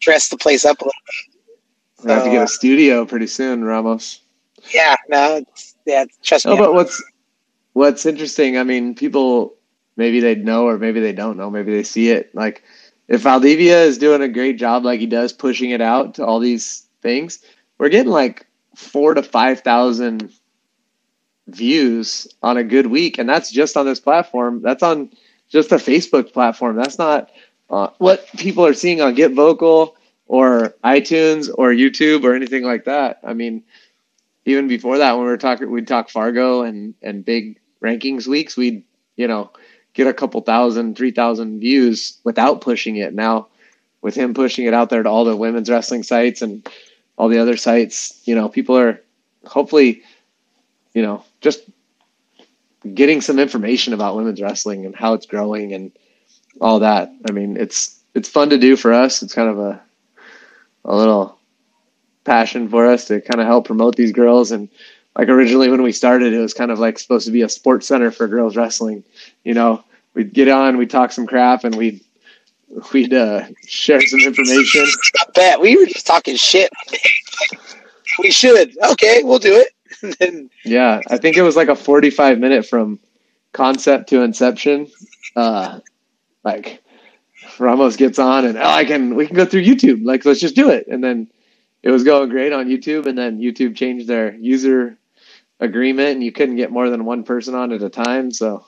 dress the place up a little. we have to get a studio pretty soon, Ramos. Yeah, no, it's, yeah, trust me. No, but what's what's interesting? I mean, people maybe they know or maybe they don't know. Maybe they see it. Like if Valdivia is doing a great job, like he does, pushing it out to all these things, we're getting like four to five thousand views on a good week, and that's just on this platform. That's on just the Facebook platform. That's not uh, what people are seeing on Get Vocal or iTunes or YouTube or anything like that. I mean, even before that, when we were talking, we'd talk Fargo and and big rankings weeks. We'd you know get a couple thousand, three thousand views without pushing it. Now, with him pushing it out there to all the women's wrestling sites and all the other sites, you know, people are hopefully, you know, just getting some information about women's wrestling and how it's growing and all that. I mean, it's it's fun to do for us. It's kind of a a little passion for us to kind of help promote these girls and like originally when we started it was kind of like supposed to be a sports center for girls wrestling you know we'd get on we'd talk some crap and we'd we'd uh, share some information bet we were just talking shit. we should. Okay, we'll do it. [LAUGHS] Then yeah i think it was like a 45 minute from concept to inception uh like ramos gets on and oh, i can we can go through youtube like let's just do it and then it was going great on youtube and then youtube changed their user agreement and you couldn't get more than one person on at a time so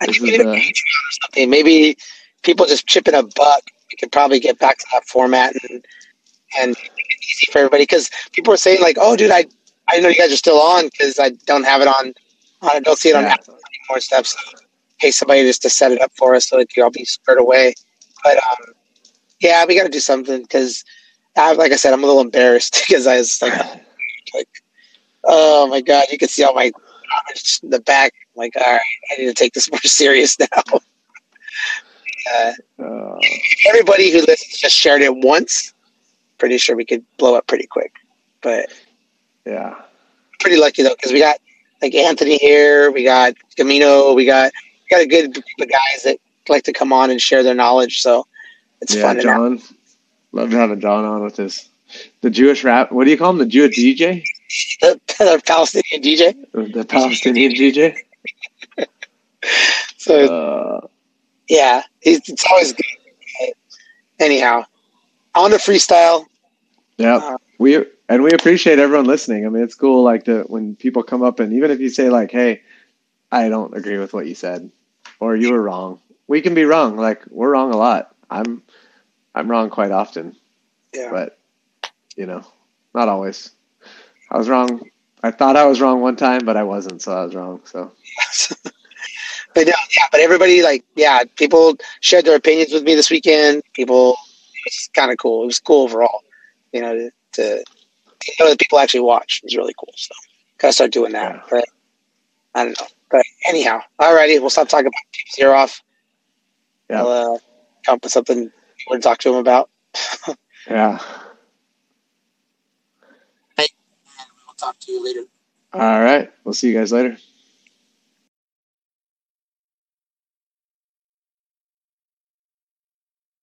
I This is, a uh, or something. Maybe people just chipping a buck. We could probably get back to that format and and make it easy for everybody. Because people are saying like, "Oh, dude, I I know you guys are still on because I don't have it on. I don't see it on Yeah. Apple anymore stuff. So pay somebody just to set it up for us so that you all be squared away. But um, yeah, we got to do something because, like I said, I'm a little embarrassed [LAUGHS] because I was like, [LAUGHS] oh my god, you can see all my in the back. I'm like, all right, I need to take this more [LAUGHS] serious now. uh, uh, everybody who listens just shared it once. Pretty sure we could blow up pretty quick, but yeah pretty lucky though because we got like Anthony here, we got Camino, we got we got a good group of guys that like to come on and share their knowledge. So it's yeah fun. john loved having john on with his the jewish rap what do you call him the jewish dj The, the Palestinian DJ. the palestinian dj So uh, yeah, it's, it's always good. Anyhow, on to freestyle. Yeah, Uh, we and we appreciate everyone listening. I mean, it's cool like to when people come up and even if you say like, "Hey, I don't agree with what you said," or "You were wrong," we can be wrong. Like we're wrong a lot. I'm I'm wrong quite often, Yeah. but you know, not always. I was wrong. I thought I was wrong one time, but I wasn't, so I was wrong. So [LAUGHS] but yeah, yeah, but everybody like yeah, people shared their opinions with me this weekend. People, it's kind of cool. It was cool overall. You know, to, to to know that people actually watch is really cool. So gotta start doing that. Yeah. But I don't know. But anyhow, alrighty, we'll stop talking about people's ear off. Yeah. I'll uh, come up with something to talk to them about. [LAUGHS] yeah. We'll talk to you later. All right. We'll see you guys later.